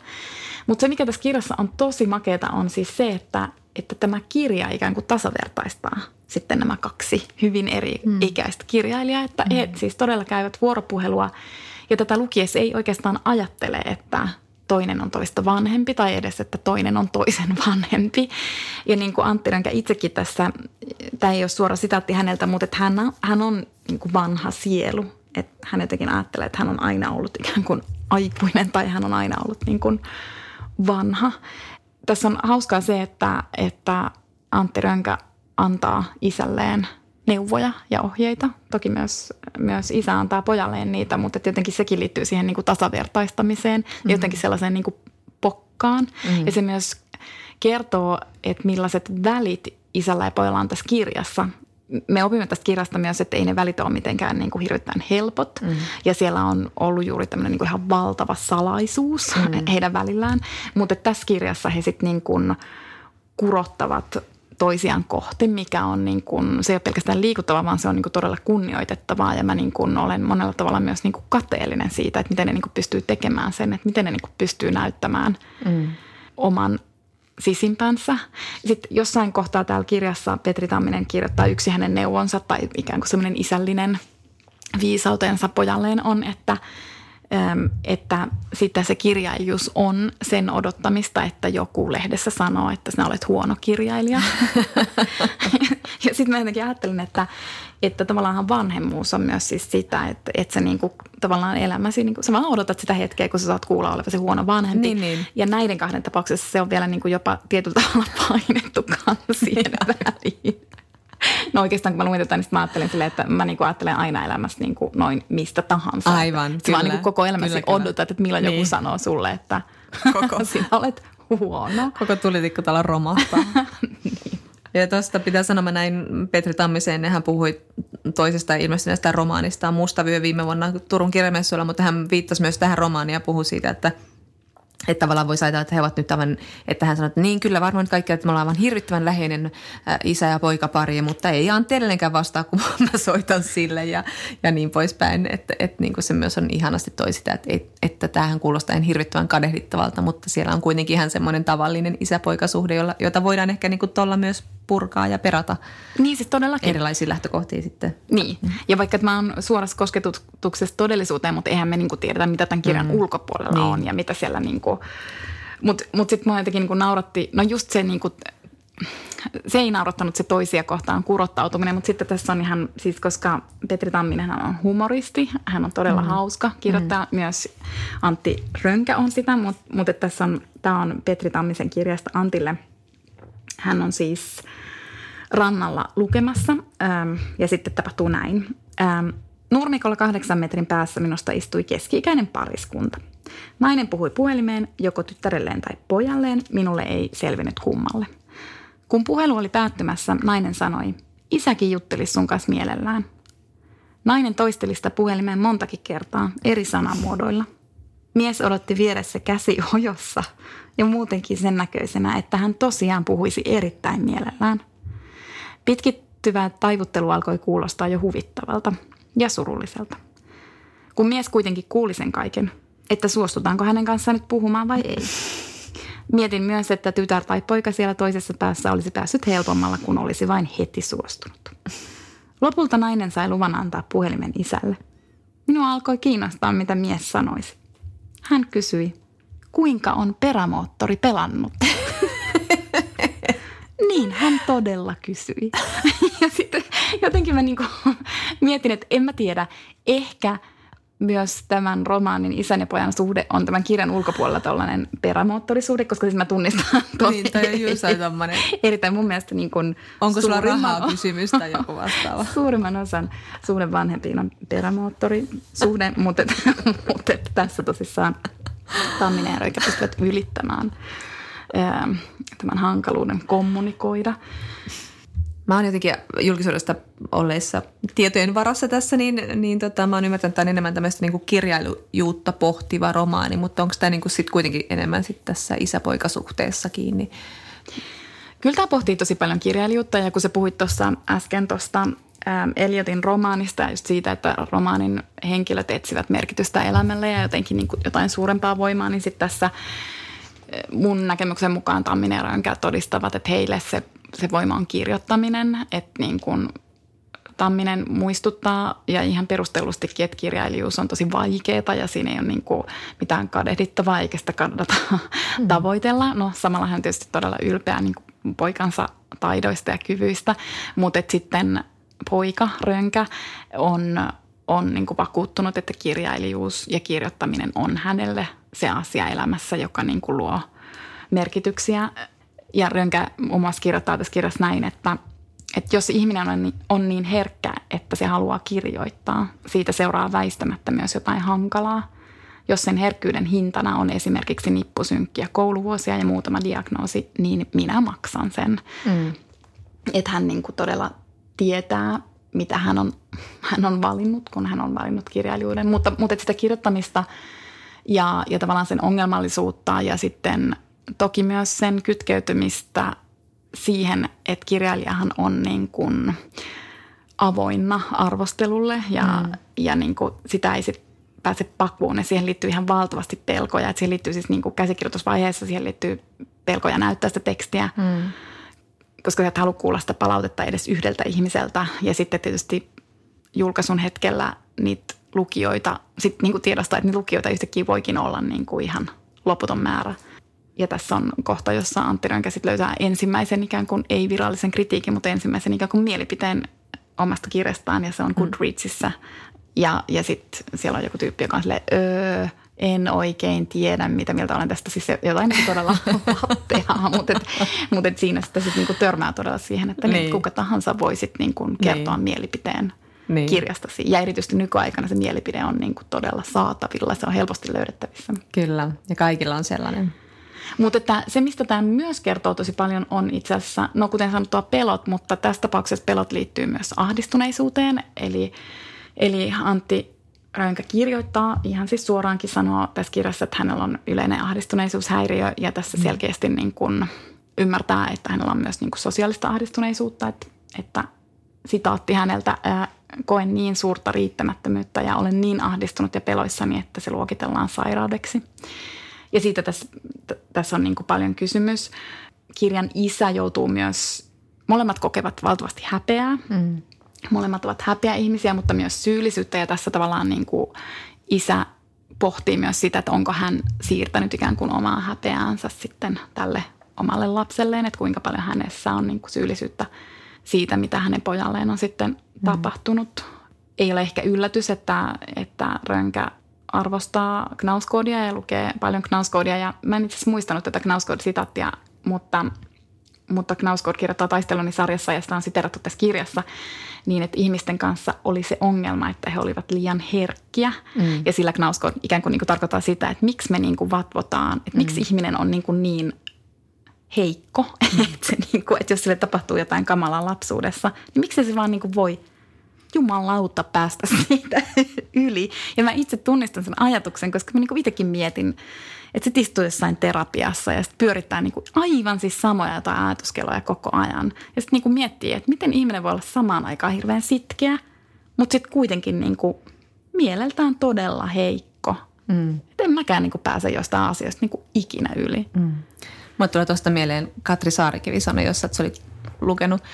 Mutta se, mikä tässä kirjassa on tosi makeata, on siis se, että, että tämä kirja ikään kuin tasavertaistaa sitten nämä kaksi hyvin eri mm. ikäistä kirjailijaa. Että mm. he siis todella käyvät vuoropuhelua ja tätä lukiessa ei oikeastaan ajattele, että toinen on toista vanhempi tai edes, että toinen on toisen vanhempi. Ja niin kuin Antti Rönkä itsekin tässä, tämä ei ole suora sitaatti häneltä, mutta että hän, hän on niin kuin vanha sielu. Että hän jotenkin ajattelee, että hän on aina ollut ikään kuin aikuinen tai hän on aina ollut niin kuin vanha. Tässä on hauskaa se, että, että Antti Rönkä antaa isälleen neuvoja ja ohjeita. Toki myös, myös isä antaa pojalleen niitä, mutta jotenkin sekin liittyy siihen niin kuin tasavertaistamiseen mm-hmm. ja jotenkin sellaiseen niin kuin pokkaan. Mm-hmm. Ja se myös kertoo, että millaiset välit isällä ja pojalla on tässä kirjassa. Me opimme tästä kirjasta myös, että ei ne välit ole mitenkään niin kuin hirveän helpot. Mm. Ja siellä on ollut juuri tämmöinen niin kuin ihan valtava salaisuus mm. heidän välillään. Mutta tässä kirjassa he sitten niin kuin kurottavat toisiaan kohti, mikä on niin kuin, se ei ole pelkästään liikuttavaa, vaan se on niin kuin todella kunnioitettavaa. Ja mä niin kuin olen monella tavalla myös niin kuin kateellinen siitä, että miten ne niin kuin pystyy tekemään sen, että miten ne niin kuin pystyy näyttämään mm. oman sisimpänsä. Sitten jossain kohtaa täällä kirjassa Petri Tamminen kirjoittaa yksi hänen neuvonsa tai ikään kuin semmoinen isällinen viisautensa pojalleen on, että – että sitten se kirjailijuus on sen odottamista, että joku lehdessä sanoo, että sinä olet huono kirjailija. ja sitten mä jotenkin ajattelin, että, että tavallaan vanhemmuus on myös siis sitä, että, että sä niinku, tavallaan elämäsi, niinku, sä vaan odotat sitä hetkeä, kun sä saat kuulla olevasi huono vanhempi. Niin, niin. Ja näiden kahden tapauksessa se on vielä niinku jopa tietyllä tavalla painettu siihen väliin. No oikeastaan kun mä luin tätä, niin mä ajattelin silleen, että mä niinku ajattelen aina elämässä niinku noin mistä tahansa. Aivan, että kyllä. Mä niinku koko elämäsi kyllä, odotat, että milloin niin. joku sanoo sulle, että koko. sinä olet huono. Koko tulitikku täällä romahtaa. niin. Ja tuosta pitää sanoa, mä näin Petri Tammiseen, hän puhui toisesta ilmestyneestä romaanista Mustavyö viime vuonna Turun kirjamessuilla, mutta hän viittasi myös tähän romaaniin ja puhui siitä, että – että tavallaan voisi ajatella, että he ovat nyt aivan, että hän sanoi, että niin kyllä varmaan kaikki, että me ollaan aivan hirvittävän läheinen isä- ja poikapari, mutta ei Antti edelleenkään vastaa, kun mä soitan sille ja, ja niin poispäin. Että, että niin kuin se myös on ihanasti toi sitä, että, että tämähän kuulostaa en hirvittävän kadehdittavalta, mutta siellä on kuitenkin ihan semmoinen tavallinen isä-poikasuhde, jolla, jota voidaan ehkä niin kuin tuolla myös purkaa ja perata niin, siis todellakin. erilaisia lähtökohtia sitten. Niin, ja vaikka mä oon suorassa kosketuksessa todellisuuteen, mutta eihän me niinku tiedetä, mitä tämän kirjan mm. ulkopuolella niin. on ja mitä siellä niinku, mutta mut sitten mua jotenkin niinku nauratti, no just se niinku, se ei naurattanut se toisia kohtaan kurottautuminen, mutta sitten tässä on ihan, siis koska Petri Tamminen on humoristi, hän on todella mm. hauska kirjoittaa, mm. myös Antti Rönkä on sitä, mutta, mutta tässä on, tämä on Petri Tammisen kirjasta Antille – hän on siis rannalla lukemassa ähm, ja sitten tapahtuu näin. Ähm, nurmikolla kahdeksan metrin päässä minusta istui keski-ikäinen pariskunta. Nainen puhui puhelimeen joko tyttärelleen tai pojalleen, minulle ei selvinnyt kummalle. Kun puhelu oli päättymässä, nainen sanoi, isäkin jutteli sun kanssa mielellään. Nainen toisteli sitä puhelimeen montakin kertaa eri sanamuodoilla. Mies odotti vieressä käsi ojossa ja muutenkin sen näköisenä, että hän tosiaan puhuisi erittäin mielellään. Pitkittyvä taivuttelu alkoi kuulostaa jo huvittavalta ja surulliselta. Kun mies kuitenkin kuuli sen kaiken, että suostutaanko hänen kanssaan nyt puhumaan vai ei. Mietin myös, että tytär tai poika siellä toisessa päässä olisi päässyt helpommalla, kun olisi vain heti suostunut. Lopulta nainen sai luvan antaa puhelimen isälle. Minua alkoi kiinnostaa, mitä mies sanoisi. Hän kysyi, kuinka on perämoottori pelannut? niin, hän todella kysyi. ja sitten jotenkin mä niinku mietin, että en mä tiedä, ehkä myös tämän romaanin isän ja pojan suhde on tämän kirjan ulkopuolella tällainen perämoottorisuhde, koska siis mä tunnistan tosi niin, toi on just erittäin mun mielestä niin kuin Onko sulla rahaa kysymys tai joku vastaava? Suurimman osan suhde vanhempiin on perämoottorisuhde, mutta, mutta tässä tosissaan Tamminen ja Röykä pystyvät ylittämään ää, tämän hankaluuden kommunikoida. Mä oon jotenkin julkisuudesta olleissa tietojen varassa tässä, niin, niin tota, mä oon ymmärtänyt, että tämä on enemmän tämmöistä niin kirjailujuutta pohtiva romaani, mutta onko tämä niin sitten kuitenkin enemmän sit tässä isäpoikasuhteessa kiinni? Kyllä tämä pohtii tosi paljon kirjailijuutta ja kun sä puhuit tuossa äsken tuosta Ähm, Eliotin romaanista ja just siitä, että romaanin henkilöt etsivät merkitystä elämälle ja jotenkin niin kuin jotain suurempaa voimaa, niin sitten tässä äh, mun näkemyksen mukaan Tamminen ja todistavat, että heille se, se voima on kirjoittaminen, että niin kuin Tamminen muistuttaa ja ihan perustellustikin, että kirjailijuus on tosi vaikeaa ja siinä ei ole niin kuin mitään kadehdittavaa eikä sitä kannata mm. tavoitella. No samalla hän tietysti todella ylpeä niin kuin poikansa taidoista ja kyvyistä, mutta sitten – poika Rönkä on, on niin kuin vakuuttunut, että kirjailijuus ja kirjoittaminen on hänelle se asia elämässä, joka niin kuin luo, merkityksiä. Ja Rönkä muun muassa kirjoittaa tässä kirjassa näin, että, että jos ihminen on niin, on niin herkkä, että se haluaa kirjoittaa, siitä seuraa väistämättä myös jotain hankalaa. Jos sen herkkyyden hintana on esimerkiksi nippusynkkiä kouluvuosia ja muutama diagnoosi, niin minä maksan sen. Mm. Että hän niin kuin todella tietää, mitä hän on, hän on valinnut, kun hän on valinnut kirjailijuuden. Mutta, mutta sitä kirjoittamista ja, ja tavallaan sen ongelmallisuutta ja sitten toki myös sen kytkeytymistä siihen, että kirjailijahan on niin kuin avoinna arvostelulle ja, mm. ja niin kuin sitä ei sit pääse pakuun. Ja siihen liittyy ihan valtavasti pelkoja. Että siihen liittyy siis niin kuin käsikirjoitusvaiheessa, siihen liittyy pelkoja näyttää sitä tekstiä. Mm koska sä et halua kuulla sitä palautetta edes yhdeltä ihmiseltä. Ja sitten tietysti julkaisun hetkellä niitä lukijoita, sitten niin kuin tiedostaa, että niitä lukijoita yhtäkkiä voikin olla niin kuin ihan loputon määrä. Ja tässä on kohta, jossa Antti Rönkä sitten löytää ensimmäisen ikään kuin ei-virallisen kritiikin, mutta ensimmäisen ikään kuin mielipiteen omasta kirjastaan ja se on mm. Goodreadsissa. Ja, ja sitten siellä on joku tyyppi, joka on silleen, öö, en oikein tiedä, mitä mieltä olen tästä. Siis jotain niin todella latteaa, mutta, et, mutta et siinä sitten sit niin törmää todella siihen, että niin. kuka tahansa voi sit niin kuin kertoa niin. mielipiteen niin. kirjastasi. Ja erityisesti nykyaikana se mielipide on niin kuin todella saatavilla, se on helposti löydettävissä. Kyllä, ja kaikilla on sellainen. Mutta että se, mistä tämä myös kertoo tosi paljon, on itse asiassa, no kuten sanottua, pelot, mutta tässä tapauksessa pelot liittyy myös ahdistuneisuuteen. Eli, eli Antti Rönkä kirjoittaa, ihan siis suoraankin sanoo tässä kirjassa, että hänellä on yleinen ahdistuneisuushäiriö ja tässä mm. selkeästi niin kuin ymmärtää, että hänellä on myös niin kuin sosiaalista ahdistuneisuutta, että, että sitaatti häneltä, ää, koen niin suurta riittämättömyyttä ja olen niin ahdistunut ja peloissani, että se luokitellaan sairaudeksi. Ja siitä tässä, t- tässä on niin kuin paljon kysymys. Kirjan isä joutuu myös, molemmat kokevat valtavasti häpeää. Mm Molemmat ovat häpeä ihmisiä, mutta myös syyllisyyttä ja tässä tavallaan niin kuin isä pohtii myös sitä, että onko hän siirtänyt ikään kuin omaa häpeäänsä sitten tälle omalle lapselleen, että kuinka paljon hänessä on niin kuin syyllisyyttä siitä, mitä hänen pojalleen on sitten mm. tapahtunut. Ei ole ehkä yllätys, että, että Rönkä arvostaa Knauskoodia ja lukee paljon Knauskoodia. Ja mä en itse asiassa muistanut tätä Knauskood-sitaattia, mutta, mutta Knauskood kirjoittaa taisteluni sarjassa ja sitä on siterattu tässä kirjassa niin, että ihmisten kanssa oli se ongelma, että he olivat liian herkkiä. Mm. Ja sillä knausko ikään kuin, niin kuin tarkoittaa sitä, että miksi me niin kuin vatvotaan, että mm. miksi ihminen on niin, kuin niin heikko, mm. että, se niin kuin, että jos sille tapahtuu jotain kamalaa lapsuudessa, niin miksi se vaan niin kuin voi jumalauta päästä siitä yli. Ja mä itse tunnistan sen ajatuksen, koska mä niin kuin itsekin mietin – että sit istuu jossain terapiassa ja sitten pyörittää niinku aivan siis samoja jotain ajatuskeloja koko ajan. Ja sitten niinku miettii, että miten ihminen voi olla samaan aikaan hirveän sitkeä, mutta sitten kuitenkin niinku mieleltään todella heikko. Mm. Et en mäkään niinku pääse jostain asioista niinku ikinä yli. Mm. Mulle tulee tuosta mieleen Katri Saarikivi sanoi, jossa että sä olit lukenut –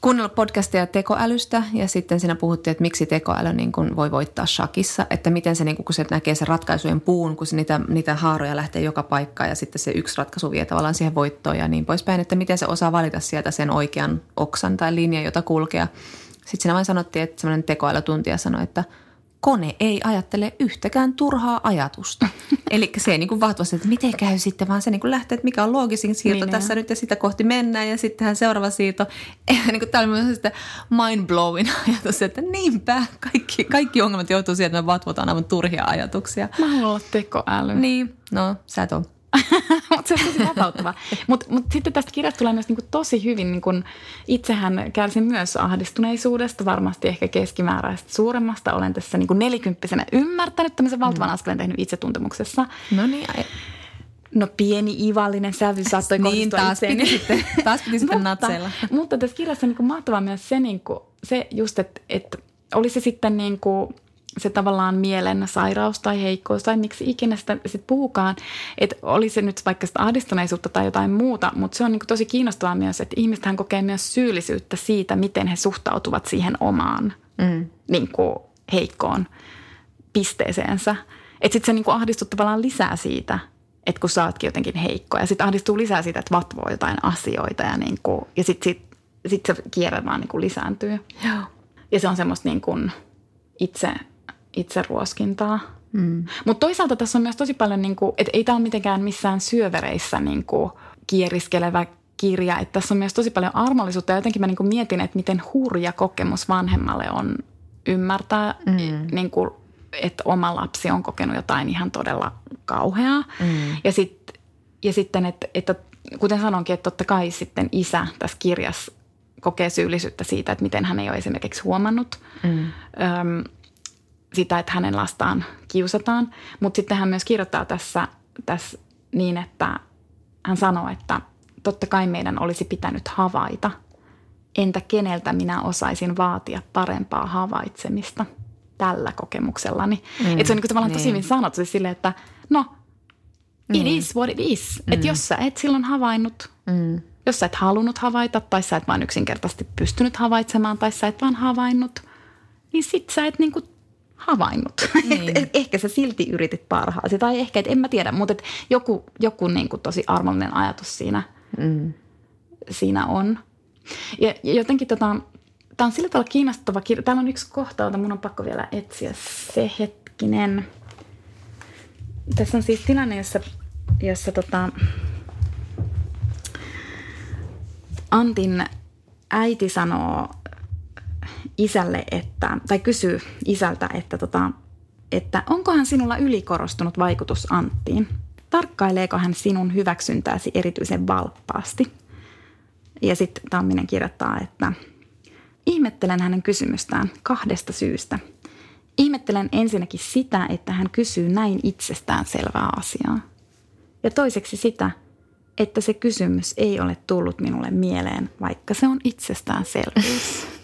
kuunnellut podcastia tekoälystä ja sitten siinä puhuttiin, että miksi tekoäly niin kuin voi voittaa shakissa, että miten se, niin kuin, kun se näkee sen ratkaisujen puun, kun se niitä, niitä haaroja lähtee joka paikkaan ja sitten se yksi ratkaisu vie tavallaan siihen voittoon ja niin poispäin, että miten se osaa valita sieltä sen oikean oksan tai linjan, jota kulkea. Sitten siinä vain sanottiin, että semmoinen tekoälytuntija sanoi, että – kone ei ajattele yhtäkään turhaa ajatusta. Eli se ei niin kuin vahvasti, että miten käy sitten, vaan se niin kuin lähtee, että mikä on loogisin siirto niin, tässä nyt ja sitä kohti mennään ja sittenhän seuraava siirto. niin kuin, tämä oli myös sitten mind-blowing ajatus, että niinpä kaikki, kaikki ongelmat joutuu siihen, että me vatvotaan aivan turhia ajatuksia. Mä haluan olla tekoäly. Niin, no sä et ole. mutta se on tosi vapauttava. Mutta mut sitten tästä kirjasta tulee myös niinku tosi hyvin, niinku, itsehän kärsin myös ahdistuneisuudesta, varmasti ehkä keskimääräistä suuremmasta. Olen tässä niinku nelikymppisenä ymmärtänyt tämmöisen valtavan mm. askeleen tehnyt itsetuntemuksessa. No niin, No pieni ivallinen sävy saattoi niin, taas piti sitten, taas piti sitten mutta, mutta tässä kirjassa on niin mahtavaa myös se, niin kuin, se just, että, että oli se sitten niin kuin se tavallaan mielen sairaus tai heikkous tai miksi ikinä sitä sit puhukaan, että oli se nyt vaikka sitä ahdistuneisuutta tai jotain muuta, mutta se on niin tosi kiinnostavaa myös, että ihmistähän kokee myös syyllisyyttä siitä, miten he suhtautuvat siihen omaan mm. niin kuin heikkoon pisteeseensä. Että sitten se niin ahdistut tavallaan lisää siitä, että kun sä ootkin jotenkin heikko ja sitten ahdistuu lisää siitä, että vatvoo jotain asioita ja, niin kuin, ja sitten sit, sit se kierre vaan niin kuin lisääntyy. Joo. Ja se on semmoista niin kuin itse itseruoskintaa. Mm. Mutta toisaalta tässä on myös tosi paljon, niin kuin, että ei tämä ole mitenkään missään syövereissä niin kuin kieriskelevä kirja. Että tässä on myös tosi paljon armollisuutta ja jotenkin mä niin kuin mietin, että miten hurja kokemus vanhemmalle on ymmärtää, mm. niin kuin, että oma lapsi on kokenut jotain ihan todella kauheaa. Mm. Ja, sit, ja sitten, että, että kuten sanonkin, että totta kai sitten isä tässä kirjassa kokee syyllisyyttä siitä, että miten hän ei ole esimerkiksi huomannut mm. öm, sitä, että hänen lastaan kiusataan. Mutta sitten hän myös kirjoittaa tässä, tässä niin, että hän sanoo, että totta kai meidän olisi pitänyt havaita. Entä keneltä minä osaisin vaatia parempaa havaitsemista tällä kokemuksellani. Mm, että se on niin tavallaan niin. tosi hyvin sanottu siis silleen, että no, it mm. is what it is. Mm. Että jos sä et silloin havainnut, mm. jos sä et halunnut havaita tai sä et vaan yksinkertaisesti pystynyt havaitsemaan tai sä et vaan havainnut, niin sit sä et niin kuin havainnut. Niin. et, ehkä sä silti yritit parhaasi tai ehkä, et en mä tiedä, mutta et joku, joku niin kuin tosi armollinen ajatus siinä, mm. siinä on. Ja, ja jotenkin tota, tämä on sillä tavalla kiinnostava kirja. Täällä on yksi kohta, jota mun on pakko vielä etsiä se hetkinen. Tässä on siis tilanne, jossa, jossa tota, Antin äiti sanoo isälle, että, tai kysyy isältä, että, tota, että onkohan sinulla ylikorostunut vaikutus Anttiin? Tarkkaileeko hän sinun hyväksyntääsi erityisen valppaasti? Ja sitten Tamminen kirjoittaa, että ihmettelen hänen kysymystään kahdesta syystä. Ihmettelen ensinnäkin sitä, että hän kysyy näin itsestään selvää asiaa. Ja toiseksi sitä, että se kysymys ei ole tullut minulle mieleen, vaikka se on itsestäänselvyys.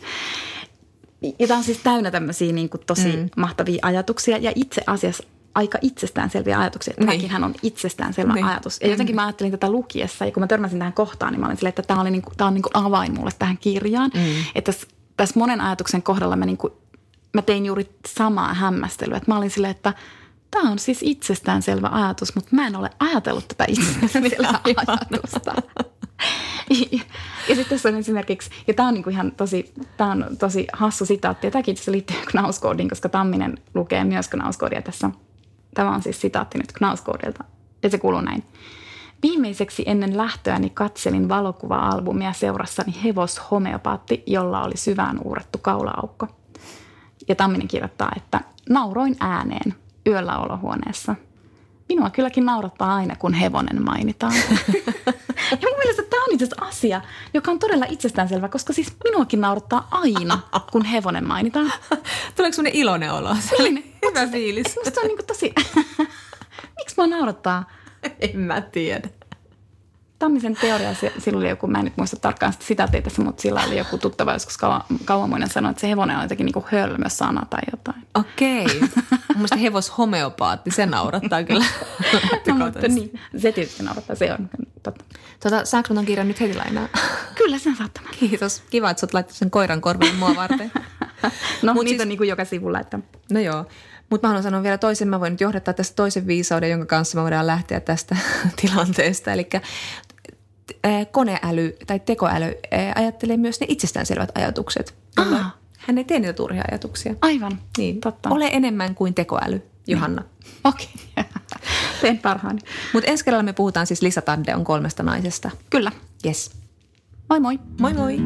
Tämä on siis täynnä tämmöisiä niin kuin tosi mm. mahtavia ajatuksia ja itse asiassa aika itsestäänselviä ajatuksia. Tämäkin niin. hän on itsestäänselvä niin. ajatus. Ja jotenkin mä ajattelin tätä lukiessa ja kun mä törmäsin tähän kohtaan, niin mä olin silleen, että tämä, oli niin kuin, tämä on niin kuin avain mulle tähän kirjaan. Mm. Että tässä, tässä monen ajatuksen kohdalla mä, niin kuin, mä tein juuri samaa hämmästelyä. Että mä olin silleen, että tämä on siis itsestäänselvä ajatus, mutta mä en ole ajatellut tätä itsestäänselvää ajatusta. Ja sitten tässä on esimerkiksi, ja tämä on niinku ihan tosi, tämä on tosi hassu sitaatti, ja tämäkin itse liittyy Knauskoodiin, koska Tamminen lukee myös Knauskoodia tässä. Tämä on siis sitaatti nyt Knauskoodilta, ja se kuuluu näin. Viimeiseksi ennen lähtöäni katselin valokuva-albumia seurassani hevoshomeopaatti, jolla oli syvään uurettu kaulaaukko. Ja Tamminen kirjoittaa, että nauroin ääneen yöllä olohuoneessa – minua kylläkin naurattaa aina, kun hevonen mainitaan. ja mun mielestä tämä on itse asia, joka on todella itsestäänselvä, koska siis minuakin naurattaa aina, kun hevonen mainitaan. Tuleeko sellainen iloinen olo? Niin. Hyvä fiilis. Musta on niin tosi... Miksi mua naurattaa? En mä tiedä. Tammisen teoria, sillä oli joku, mä en nyt muista tarkkaan sitä sitaattia tässä, mutta sillä oli joku tuttava joskus kauan, kauanmuinen sanoi, että se hevonen on jotenkin niin hölmö sana tai jotain. Okei. Okay. Mun hevoshomeopaatti, se naurattaa kyllä. no, mutta niin, se tietysti naurattaa, se on totta. Tota, saanko ton kirjan nyt heti lainaa? Kyllä, sen saat tämän. Kiitos. Kiva, että sä oot laittanut sen koiran korville mua varten. no, Mut niitä siis, on niin kuin joka sivulla. Että... No joo. Mutta mä haluan sanoa vielä toisen, mä voin nyt johdattaa tästä toisen viisauden, jonka kanssa me voidaan lähteä tästä tilanteesta. Eli koneäly tai tekoäly ajattelee myös ne itsestäänselvät ajatukset. Ah. Hän ei tee niitä turhia ajatuksia. Aivan, niin. totta. Ole enemmän kuin tekoäly, Johanna. Niin. Okei, okay. teen parhaani. Mutta ensi kerralla me puhutaan siis Lisa Taddeon kolmesta naisesta. Kyllä. Yes. Moi moi. Moi moi.